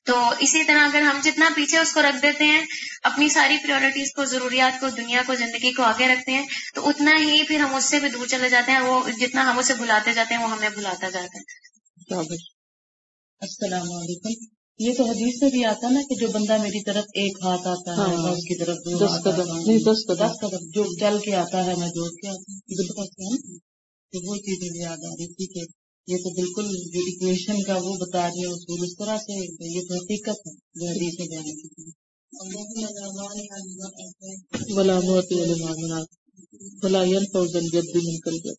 Speaker 6: تو اسی طرح اگر ہم جتنا پیچھے اس کو رکھ دیتے ہیں، اپنی ساری پریورٹیز کو، ضروریات کو، دنیا کو، زندگی کو آگے رکھتے ہیں، تو اتنا ہی پھر ہم اس سے بھی دور چلے جاتے ہیں۔ وہ جتنا ہم اسے بلاتے جاتے ہیں، وہ ہمیں بلاتا جاتا ہے۔
Speaker 3: السلام علیکم۔ یہ تو حدیث سے بھی آتا نا کہ جو بندہ میری طرف ایک ہاتھ آتا ہے
Speaker 1: ہاں۔
Speaker 3: اس کی طرف
Speaker 1: دس قدم۔ نہیں دس قدم۔
Speaker 3: قدم جو چل کے آتا ہے میں دوڑ کے آتا ہوں۔ بالکل تو وہ چیز مجھے یاد آ رہی تھی کہ یہ تو بالکل جو اکویشن کا وہ بتا رہی ہے اصول اس طرح سے یہ تو حقیقت ہے جو حدیث میں جانے کی
Speaker 1: بلا موت بلا ينفع ذا الجد منك الجد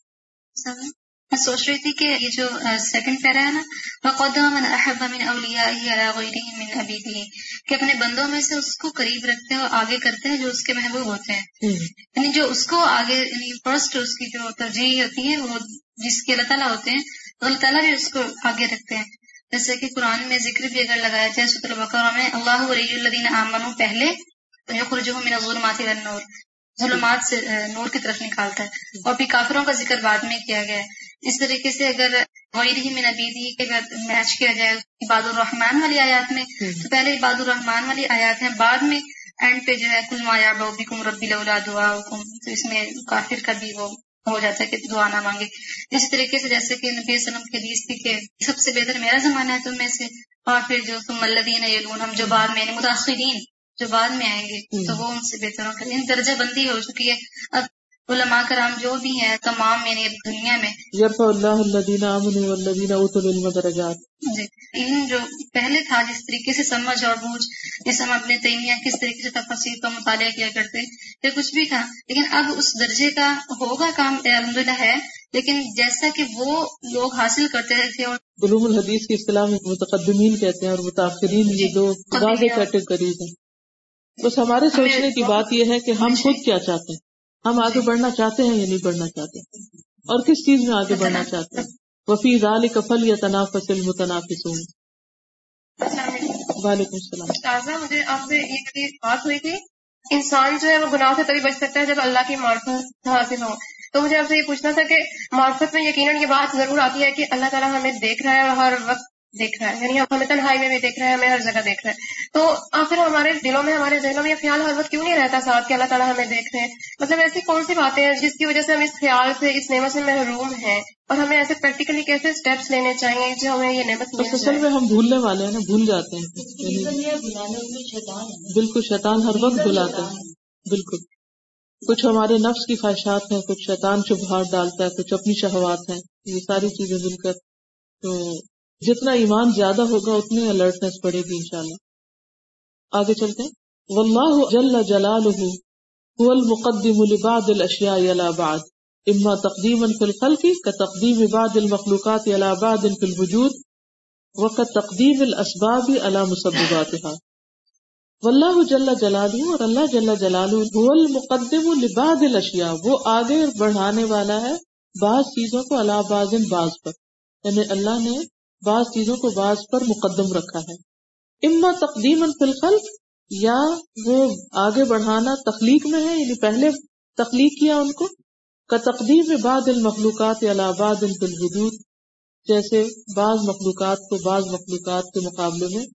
Speaker 6: میں سوچ رہی تھی کہ یہ جو سیکنڈ پیرا ہے نا من احب من غیره من ابیه کہ اپنے بندوں میں سے اس کو قریب رکھتے ہیں اور آگے کرتے ہیں جو اس کے محبوب ہوتے ہیں. یعنی جو اس کو آگے یعنی فرسٹ اس کی جو ترجیح ہوتی ہے وہ جس کے اللہ تعالیٰ ہوتے ہیں تو اللہ تعالیٰ بھی اس کو آگے رکھتے ہیں. جیسے کہ قرآن میں ذکر بھی اگر لگایا جائے ستر بقرہ میں اللہ ولی الذین آمنوا پہلے من الظلمات الى النور ظلمات سے نور کی طرف نکالتا ہے. اور پھر کافروں کا ذکر بعد میں کیا گیا ہے. اس طریقے سے اگر غیر ہی میں نبی کے میچ کیا جائے عباد الرحمان والی آیات میں تو پہلے عباد الرحمان والی آیات ہیں بعد میں اینڈ پہ جو ہے کل مایا بکم ربی اللہ دعا حکم تو اس میں کافر کا بھی وہ ہو جاتا ہے کہ دعا نہ مانگے۔ اسی طریقے سے جیسے کہ نبی وسلم کی حدیث تھی کہ سب سے بہتر میرا زمانہ ہے تم میں سے اور پھر جو تم الدین یلون ہم جو بعد میں متاثرین جو بعد میں آئیں گے تو وہ ان سے بہتر ہوں۔ درجہ بندی ہو چکی ہے۔ اب علماء کرام جو بھی ہیں تمام یعنی دنیا میں۔
Speaker 1: یرفع اللہ الذین آمنوا والذین اوتوا العلم درجات۔
Speaker 6: جی علم جو پہلے تھا جس طریقے سے سمجھ اور بوجھ جس ہم اپنے تیمیہ کس طریقے سے تفصیل کا مطالعہ کیا کرتے یا کچھ بھی تھا۔ لیکن اب اس درجے کا ہوگا کام الحمد للہ ہے۔ لیکن جیسا کہ وہ لوگ حاصل کرتے تھے اور
Speaker 1: علوم الحدیث کی اصطلاح میں متقدمین کہتے ہیں اور متاثرین یہ دو واضح کیٹیگریز ہیں۔ بس ہمارے سوچنے کی بات یہ ہے کہ ہم خود کیا چاہتے ہیں۔ ہم آگے بڑھنا چاہتے ہیں یا نہیں بڑھنا چاہتے اور کس چیز میں آگے بڑھنا چاہتے ہیں؟ وفی رال کفل یا تنافس المتنافس وعلیکم السلام۔
Speaker 5: تازہ مجھے آپ سے ایک بات ہوئی تھی، انسان جو ہے وہ گناہ سے تبھی بچ سکتا ہے جب اللہ کی معرفت حاصل ہو۔ تو مجھے آپ سے یہ پوچھنا تھا کہ معرفت میں یقیناً یہ بات ضرور آتی ہے کہ اللہ تعالیٰ ہمیں دیکھ رہا ہے اور ہر وقت دیکھ رہا ہے۔ یعنی ہمیں تنہائی میں بھی دیکھ رہا ہے ہمیں ہر جگہ دیکھ رہا ہے۔ تو آخر ہمارے دلوں میں ہمارے ذہنوں میں یہ خیال ہر وقت کیوں نہیں رہتا ساتھ کہ اللہ تعالیٰ ہمیں دیکھ رہے ہیں؟ مطلب ایسی کون سی باتیں ہیں جس کی وجہ سے ہم اس خیال سے اس نعمت سے محروم ہیں؟ اور ہمیں ایسے پریکٹیکلی کیسے اسٹیپس لینے چاہیے جو ہمیں یہ نعمت مل
Speaker 1: اصل میں ہم بھولنے والے ہیں نا بھول جاتے ہیں۔ بالکل شیطان ہر وقت بلاتا ہے۔ بالکل۔ کچھ ہمارے نفس کی خواہشات ہیں کچھ شیطان چبھاٹ ڈالتا ہے کچھ اپنی شہوات ہیں۔ یہ ساری چیزیں مل کر تو جتنا ایمان زیادہ ہوگا اتنی الرٹنس پڑے گی انشاءاللہ۔ آگے چلتے ہیں۔ واللہ جل جلالہ هو المقدم لبعض الاشیاء الى بعض، اما تقدیما فی الخلق كتقدیم بعض المخلوقات الى بعض فی الوجود وكتقدیم الاسباب على مسبباتها۔ واللہ جل جلالہ اور اللہ جل جلالہ هو المقدم لبعض الاشیاء، وہ آگے بڑھانے والا ہے بعض چیزوں کو علا بعض بعض پر۔ یعنی اللہ نے بعض چیزوں کو بعض پر مقدم رکھا ہے۔ اما تقدیم الفلخل یا وہ آگے بڑھانا تخلیق میں ہے یعنی پہلے تخلیق کیا ان کو؟ کا تقدیم بعض المخلوقات بعض الوجود، جیسے بعض مخلوقات کو بعض مخلوقات کے مقابلے میں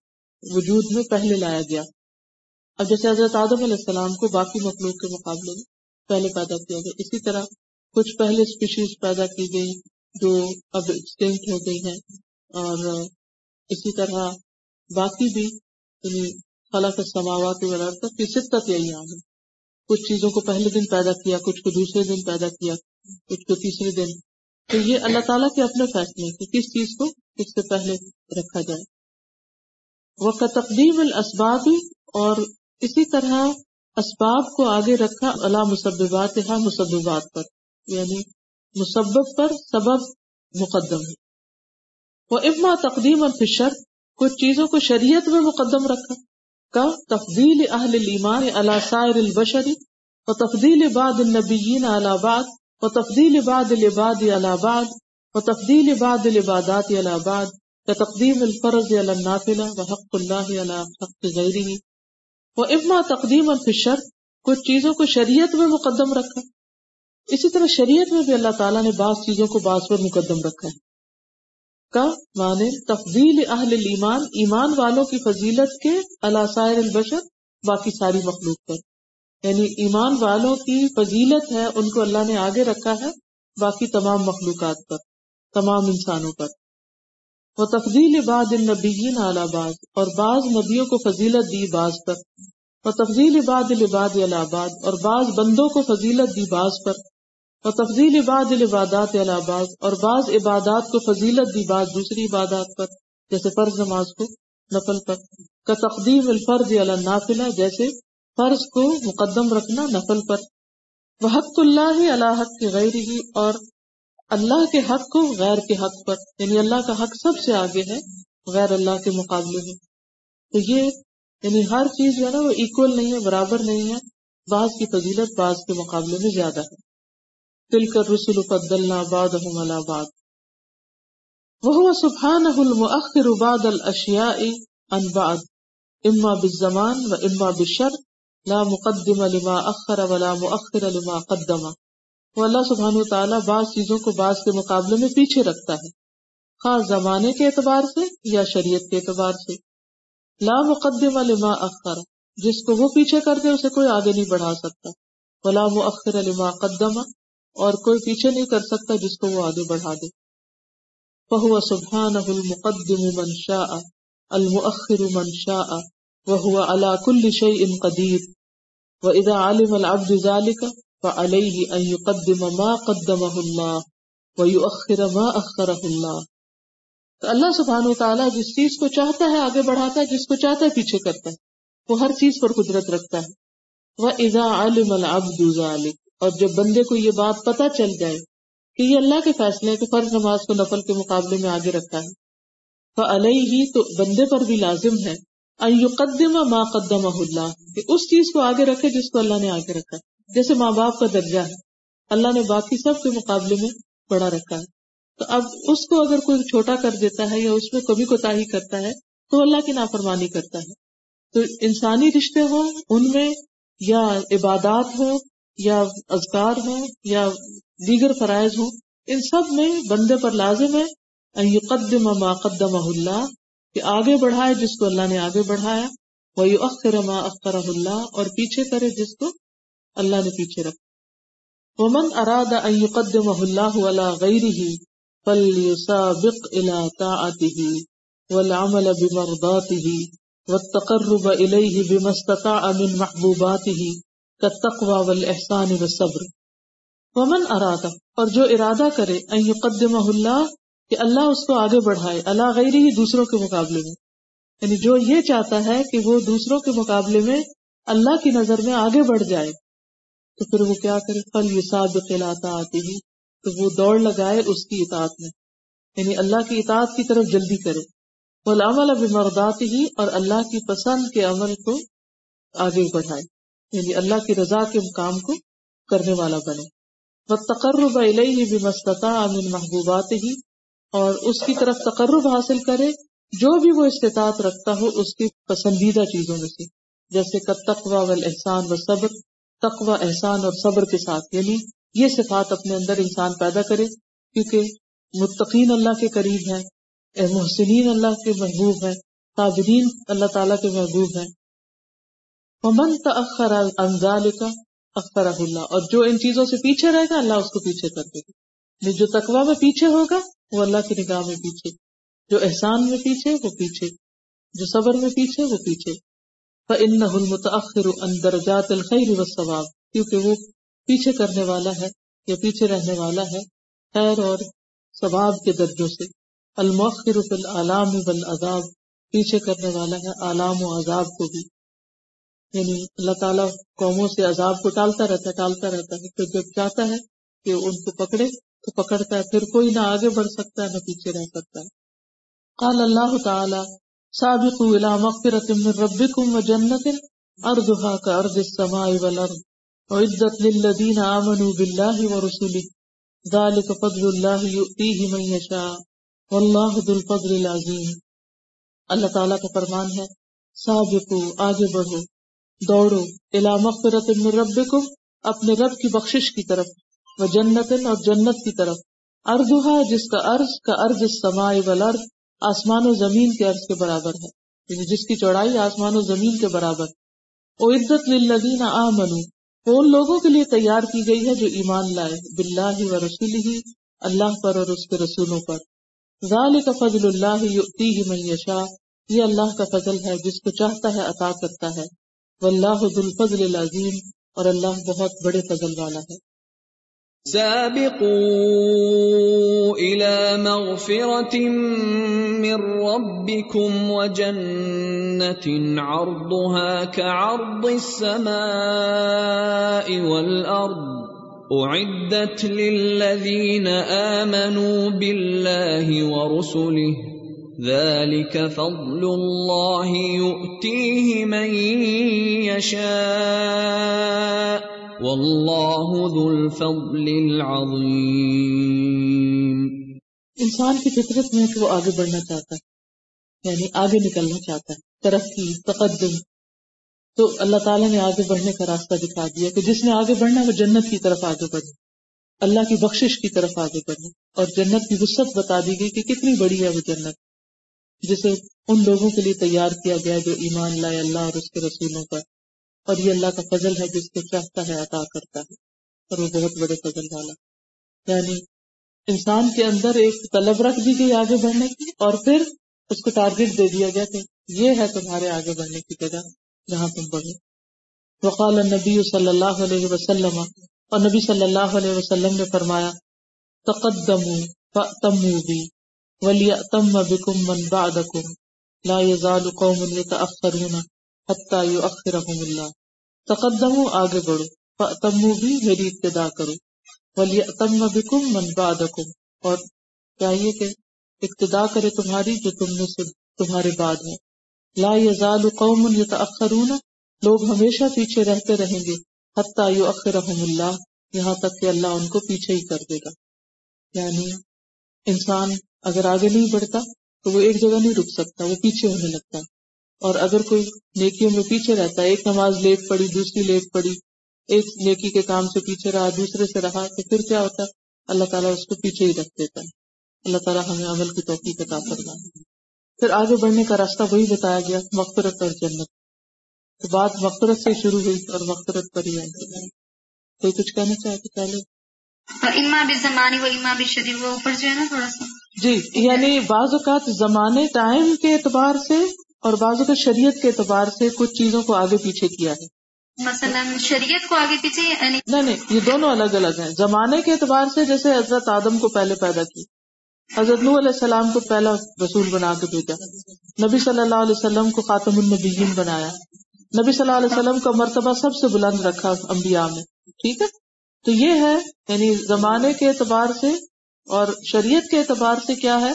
Speaker 1: وجود میں پہلے لایا گیا۔ اب جیسے حضرت آدم علیہ السلام کو باقی مخلوق کے مقابلے میں پہلے پیدا کیا گیا، اسی طرح کچھ پہلے اسپیشیز پیدا کی گئی جو اب ایکسٹینٹ ہو گئی ہیں۔ اور اسی طرح باقی بھی یعنی خلا کے سماوات کی شدت یہی عام ہے۔ کچھ چیزوں کو پہلے دن پیدا کیا، کچھ کو دوسرے دن پیدا کیا، کچھ کو تیسرے دن۔ تو یہ اللہ تعالیٰ کے اپنے فیصلے کہ کس چیز کو کس سے پہلے رکھا جائے۔ وہ کا تقدیم الاسباب اور اسی طرح اسباب کو آگے رکھا اللہ مسبات ہاں مسبات پر۔ یعنی مسبب پر سبب مقدم۔ ہے وہ اما تقدیم اور فشر کچھ چیزوں کو شریعت میں مقدم رکھا، کا تفضیل اہل ایمان اللہ سائر البشری و تفدیل باد النبیین بعد و تفدیل باد العباد بعد و تفدیل باد العبادات بعد کا تقدیم الفرض النافلہ، و حق اللہ حق غیری و اما تقدیم اور فشر کچھ چیزوں کو شریعت میں مقدم رکھا۔ اسی طرح شریعت میں بھی اللہ تعالیٰ نے بعض چیزوں کو بعض پر مقدم رکھا ہے۔ کا معنی تفضیل اہل ایمان ایمان والوں کی فضیلت کے سائر البشر، باقی ساری مخلوق پر۔ یعنی ایمان والوں کی فضیلت ہے، ان کو اللہ نے آگے رکھا ہے، باقی تمام مخلوقات پر، تمام انسانوں پر۔ وہ تفضیل بعد النبیین اعلی باز اور بعض نبیوں کو فضیلت دی بعض پر۔ وہ تفضیل بعد العباد الہباد اور بعض بندوں کو فضیلت دی بعض پر۔ اور تفضیل عباد العبادات بعض، اور بعض عبادات کو فضیلت دی بعض دوسری عبادات پر، جیسے فرض نماز کو نفل پر۔ کا تقدیم الفرض نافلہ جیسے فرض کو مقدم رکھنا نفل پر۔ وہ حق اللہ اللہ حق کے غیر ہی اور اللہ کے حق کو غیر کے حق پر۔ یعنی اللہ کا حق سب سے آگے ہے، غیر اللہ کے مقابلے میں۔ تو یہ یعنی ہر چیز جو ہے نا، وہ اکول نہیں ہے، برابر نہیں ہے۔ بعض کی فضیلت بعض کے مقابلے میں زیادہ ہے۔ تل کر رسول فضلنا بعضهم على بعض. وهو سبحانه المؤخر بعض الاشياء عن بعض. اما بالزمان و اما بالشر، لا مقدم لما اخر ولا مؤخر لما قدم. وہ اللہ سبحانہ تعالیٰ بعض چیزوں کو بعض کے مقابلے میں پیچھے رکھتا ہے۔ خاص زمانے کے اعتبار سے یا شریعت کے اعتبار سے۔ لا مقدم لما اخر جس کو وہ پیچھے کر دے، اسے کوئی آگے نہیں بڑھا سکتا۔ ولا مؤخر لما قدم اور کوئی پیچھے نہیں کر سکتا جس کو وہ آگے بڑھا دے۔ فہو سبحان المقدم من شاء، المؤخر من شاء وہ اللہ کل شعی ان قدیر و العبد ذلك، فعليه ان يقدم ما قدمه الله، ويؤخر ما اخره الله۔ تو اللہ سبحانہ وتعالی جس چیز کو چاہتا ہے آگے بڑھاتا ہے، جس کو چاہتا ہے پیچھے کرتا ہے۔ وہ ہر چیز پر قدرت رکھتا ہے۔ وہ اذا عالم العبد ذلك اور جب بندے کو یہ بات پتہ چل جائے کہ یہ اللہ کے فیصلے کہ فرض نماز کو نفل کے مقابلے میں آگے رکھا ہے فعلیہ تو بندے پر بھی لازم ہے قدم ما قدم اللہ، کہ اس چیز کو آگے رکھے جس کو اللہ نے آگے رکھا جیسے ماں باپ کا درجہ ہے، اللہ نے باقی سب کے مقابلے میں بڑا رکھا ہے۔ تو اب اس کو اگر کوئی چھوٹا کر دیتا ہے یا اس میں کبھی کوتا کرتا ہے، تو اللہ کی نافرمانی کرتا ہے۔ تو انسانی رشتے ہوں، ان میں یا عبادات ہوں یا ازکار ہوں یا دیگر فرائض ہوں، ان سب میں بندے پر لازم ہے قدم ما قدم اللہ، کہ آگے بڑھائے جس کو اللہ نے آگے بڑھایا وہ اخر ما اخر اللہ، اور پیچھے کرے جس کو اللہ نے پیچھے رکھا۔ ومن اراد ان يقدم الله على غيره فليسابق الى طاعته والعمل بمرضاته والتقرب اليه بما استطاع من محبوباته كالتقوى والاحسان والصبر۔ ومن اراد اور جو ارادہ کرے، ان يقدمه الله کہ اللہ اس کو آگے بڑھائے اللہ غیر ہی دوسروں کے مقابلے میں۔ یعنی جو یہ چاہتا ہے کہ وہ دوسروں کے مقابلے میں اللہ کی نظر میں آگے بڑھ جائے، تو پھر وہ کیا کرے؟ پھل یہ ساد آتی ہی تو وہ دوڑ لگائے اس کی اطاعت میں۔ یعنی اللہ کی اطاعت کی طرف جلدی کرے۔ وہ عمل اب مردات ہی اور اللہ کی پسند کے عمل کو آگے بڑھائے۔ یعنی اللہ کی رضا کے کام کو کرنے والا بنے۔ وہ تقرب علیہ بھی مستطا امن محبوبات ہی اور اس کی طرف تقرب حاصل کرے، جو بھی وہ استطاعت رکھتا ہو، اس کی پسندیدہ چیزوں میں سے۔ جیسے کہ تقوا و احسان و صبر تقوا احسان اور صبر کے ساتھ۔ یعنی یہ صفات اپنے اندر انسان پیدا کرے، کیونکہ متقین اللہ کے قریب ہے محسنین اللہ کے محبوب ہے تابرین اللہ تعالیٰ کے محبوب ہے من تخر انزال کا اختر اللہ اور جو ان چیزوں سے پیچھے رہے گا، اللہ اس کو پیچھے کر دے گا۔ یعنی جو تقوا میں پیچھے ہوگا، وہ اللہ کی نگاہ میں پیچھے۔ جو احسان میں پیچھے، وہ پیچھے۔ جو صبر میں پیچھے، وہ پیچھے۔ متاخر اندر جات الخیر و ثواب کیونکہ وہ پیچھے کرنے والا ہے، یا پیچھے رہنے والا ہے خیر اور ثواب کے درجوں سے۔ المؤخر فی العلام والعذاب۔ پیچھے کرنے والا ہے عالم و عذاب کو بھی۔ یعنی اللہ تعالیٰ قوموں سے عذاب کو ٹالتا رہتا ہے، ٹالتا رہتا ہے۔ پھر جب چاہتا ہے کہ ان کو پکڑے، تو پکڑتا ہے۔ پھر کوئی نہ آگے بڑھ سکتا ہے، نہ پیچھے رہ سکتا ہے۔ قال اللہ تعالی سابق الى مغفرت من ربکم و جنت ارضها كارض السماء والارض وعدت للذین آمنوا باللہ ورسوله ذلك فضل اللہ یؤتیہ من یشاء۔ واللہ ذو الفضل العظیم۔ اللہ تعالیٰ کا فرمان ہے سابقو آگے بڑھو۔ دوڑو الى مغفرت من ربکم، اپنے رب کی بخشش کی طرف وہ جنت اور جنت کی طرف۔ اردوہا جس کا ارض کا ارض سماع ولر آسمان و زمین کے ارض کے برابر ہے۔ یعنی جس کی چوڑائی آسمان و زمین کے برابر۔ او عزت للذین آمنو وہ ان لوگوں کے لیے تیار کی گئی ہے جو ایمان لائے، باللہ و رسول ہی اللہ پر اور اس کے رسولوں پر۔ ذالک فضل اللہ یؤتیہ من یشاء، یہ اللہ کا فضل ہے، جس کو چاہتا ہے، عطا کرتا ہے۔ واللہ ذو الفضل العظیم اور اللہ بہت بڑے فضل والا ہے۔
Speaker 7: سابقوا الى مغفرة من ربكم وجنة عرضها كعرض السماء والارض اعدت للذين امنوا بالله ورسله ذلك فضل الله يؤتيه من يشاء ذو الفضل العظیم
Speaker 1: انسان کی فطرت میں کہ وہ آگے بڑھنا چاہتا ہے یعنی آگے نکلنا چاہتا ہے، ترقی، تقدم۔ تو اللہ تعالیٰ نے آگے بڑھنے کا راستہ دکھا دیا کہ جس نے آگے بڑھنا وہ جنت کی طرف آگے بڑھے۔ اللہ کی بخشش کی طرف آگے بڑھے۔ اور جنت کی وسط بتا دی گئی کہ کتنی بڑی ہے وہ جنت۔ جسے ان لوگوں کے لیے تیار کیا گیا جو ایمان لائے اللہ اور اس کے رسولوں پر۔ اور یہ اللہ کا فضل ہے جس کو چاہتا ہے، عطا کرتا ہے۔ اور وہ بہت بڑے فضل والا۔ یعنی انسان کے اندر ایک طلب رکھ دی گئی آگے بڑھنے کی اور پھر اس کو ٹارگیٹ دے دیا گیا کہ یہ ہے تمہارے آگے بڑھنے کی جگہ جہاں تم بڑھو۔ وقال نبی صلی اللہ علیہ وسلم، اور نبی صلی اللہ علیہ وسلم نے فرمایا، تقدموا فأتموا بی ولیأتم بکم من بعدکم لا يزال قوم يتأخرون حتى يؤخرهم اللہ تقدموا آگے بڑھو، فأتموا بی یعنی میری ابتدا کرو۔ ولیأتم بکم من بعدکم اور چاہیے کہ ابتدا کرے تمہاری جو تم میں سے تمہارے بعد ہے لا يزال قوم يتأخرون، لوگ ہمیشہ پیچھے رہتے رہیں گے۔ حتیٰ یؤخرهم اللہ یہاں تک کہ اللہ ان کو پیچھے ہی کر دے گا۔ یعنی انسان اگر آگے نہیں بڑھتا تو وہ ایک جگہ نہیں رک سکتا، وہ پیچھے ہونے لگتا۔ اور اگر کوئی نیکیوں میں پیچھے رہتا ہے ایک نماز لیٹ پڑی دوسری لیٹ پڑی ایک نیکی کے کام سے پیچھے رہا، دوسرے سے رہا، تو پھر کیا ہوتا؟ ہے اللہ تعالیٰ اس کو پیچھے ہی رکھ دیتا ہے۔ اللہ تعالیٰ ہمیں عمل کی توفیق عطا فرما پھر آگے بڑھنے کا راستہ وہی بتایا گیا، مغفرت اور جنت۔ تو بات مغفرت سے شروع ہوئی اور مغفرت پر ہی آئی۔ کوئی کچھ کہنا چاہتے پہلے
Speaker 6: اما بھی زمانی وہ اما بھی شدید وہ اوپر جو ہے نا تھوڑا سا۔
Speaker 1: جی یعنی بعض اوقات زمانے ٹائم کے اعتبار سے اور بعض اوقات شریعت کے اعتبار سے کچھ چیزوں کو آگے پیچھے کیا ہے۔
Speaker 6: مثلا شریعت کو آگے پیچھے یعنی
Speaker 1: نہیں نہیں یہ دونوں الگ الگ ہیں۔ زمانے کے اعتبار سے جیسے حضرت آدم کو پہلے پیدا کی حضرت نو علیہ السلام کو پہلا رسول بنا کے بھیجا نبی صلی اللہ علیہ وسلم کو خاتم النبیین بنایا نبی صلی اللہ علیہ وسلم کا مرتبہ سب سے بلند رکھا انبیاء میں ٹھیک ہے؟ تو یہ ہے یعنی زمانے کے اعتبار سے اور شریعت کے اعتبار سے کیا ہے؟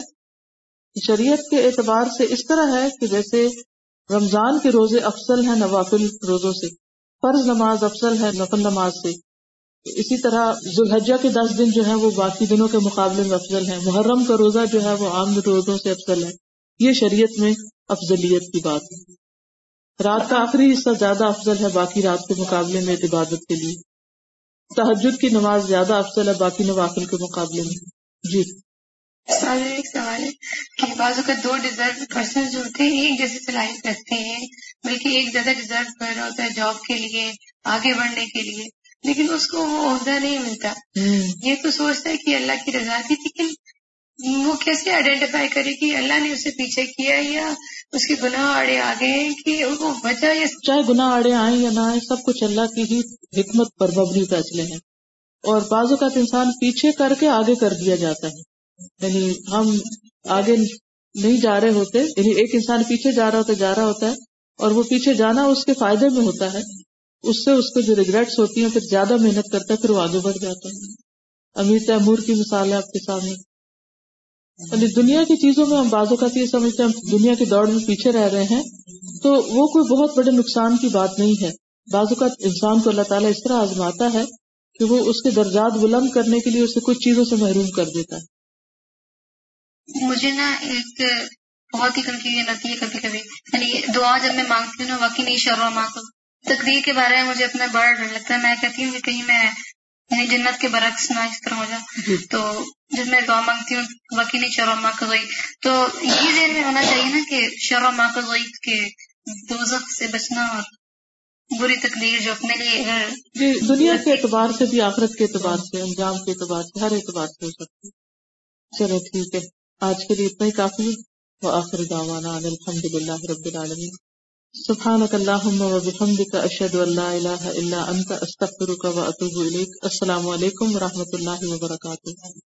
Speaker 1: شریعت کے اعتبار سے اس طرح ہے کہ جیسے رمضان کے روزے افضل ہیں نوافل روزوں سے، فرض نماز افضل ہے نفل نماز سے۔ اسی طرح ذوالحجہ کے دس دن جو ہے وہ باقی دنوں کے مقابلے میں افضل ہے محرم کا روزہ جو ہے وہ عام روزوں سے افضل ہے۔ یہ شریعت میں افضلیت کی بات ہے۔ رات کا آخری حصہ زیادہ افضل ہے باقی رات کے مقابلے میں عبادت کے لیے۔ تحجد کی نماز زیادہ افضل ہے باقی نوافل کے مقابلے میں۔ جی۔
Speaker 5: ایک سوال ہے کہ بعض اوقات دو ڈیزرو پرسن جو ہوتے ہیں ایک جیسے صلاحیت رکھتے ہیں بلکہ ایک زیادہ ڈیزرو کر رہا ہوتا ہے جاب کے لیے آگے بڑھنے کے لیے لیکن اس کو وہ عہدہ نہیں ملتا۔ یہ تو سوچتا ہے کہ اللہ کی رضا تھی لیکن وہ کیسے آئیڈینٹیفائی کرے کہ اللہ نے اسے پیچھے کیا یا اس کے گناہ آڑے آ گئے کہ وہ وجہ یا
Speaker 1: چاہے گناہ آڑے آئیں یا نہ آئیں سب کچھ اللہ کی ہی حکمت پر مبنی فیصلے ہیں۔ اور بعض اوقات انسان پیچھے کر کے آگے کر دیا جاتا ہے۔ یعنی ہم آگے نہیں جا رہے ہوتے یعنی ایک انسان پیچھے جا رہا ہوتا، جا رہا ہوتا ہے، اور وہ پیچھے جانا اس کے فائدے میں ہوتا ہے۔ اس سے اس کو جو ریگریٹس ہوتی ہیں، پھر زیادہ محنت کرتا ہے، پھر وہ آگے بڑھ جاتا ہے۔ امیر تیمور کی مثال ہے آپ کے سامنے۔ یعنی دنیا کی چیزوں میں ہم بازو کا یہ سمجھتے ہیں دنیا کی دوڑ میں پیچھے رہ رہے ہیں، تو وہ کوئی بہت بڑے نقصان کی بات نہیں ہے۔ بازو کا انسان کو اللہ تعالیٰ اس طرح آزماتا ہے کہ وہ اس کے درجات بلند کرنے کے لیے اسے کچھ چیزوں سے محروم کر دیتا ہے۔
Speaker 6: مجھے نا ایک بہت ہی کنفیوژن آتی ہے کبھی۔ کبھی یعنی دعا جب میں مانگتی ہوں نا واقعی نہیں شروع ماں کو تقریر کے بارے میں مجھے اپنا بڑا ڈر لگتا ہے۔ میں کہتی ہوں کہ کہیں میں یعنی جنت کے برعکس نہ اس طرح ہو جائے تو جب میں دعا مانگتی ہوں واقعی نہیں شروع ماں کا تو یہ ذہن میں ہونا چاہیے نا کہ شروع ماں کا کے دوزخ سے بچنا اور بری تقدیر جو اپنے لیے اگر
Speaker 1: جی دنیا کے اعتبار سے بھی، آخرت کے اعتبار سے، انجام کے اعتبار سے، ہر اعتبار سے ہو سکتی چلو ٹھیک ہے۔ آج کے لیے اتنا ہی کافی وہ آخر دعوانا الحمد للہ رب العالمین۔ سبحانك اللهم وبحمدك اشهد ان لا اله الا انت استغفرك واتوب اليك السلام علیکم ورحمۃ اللہ وبرکاتہ۔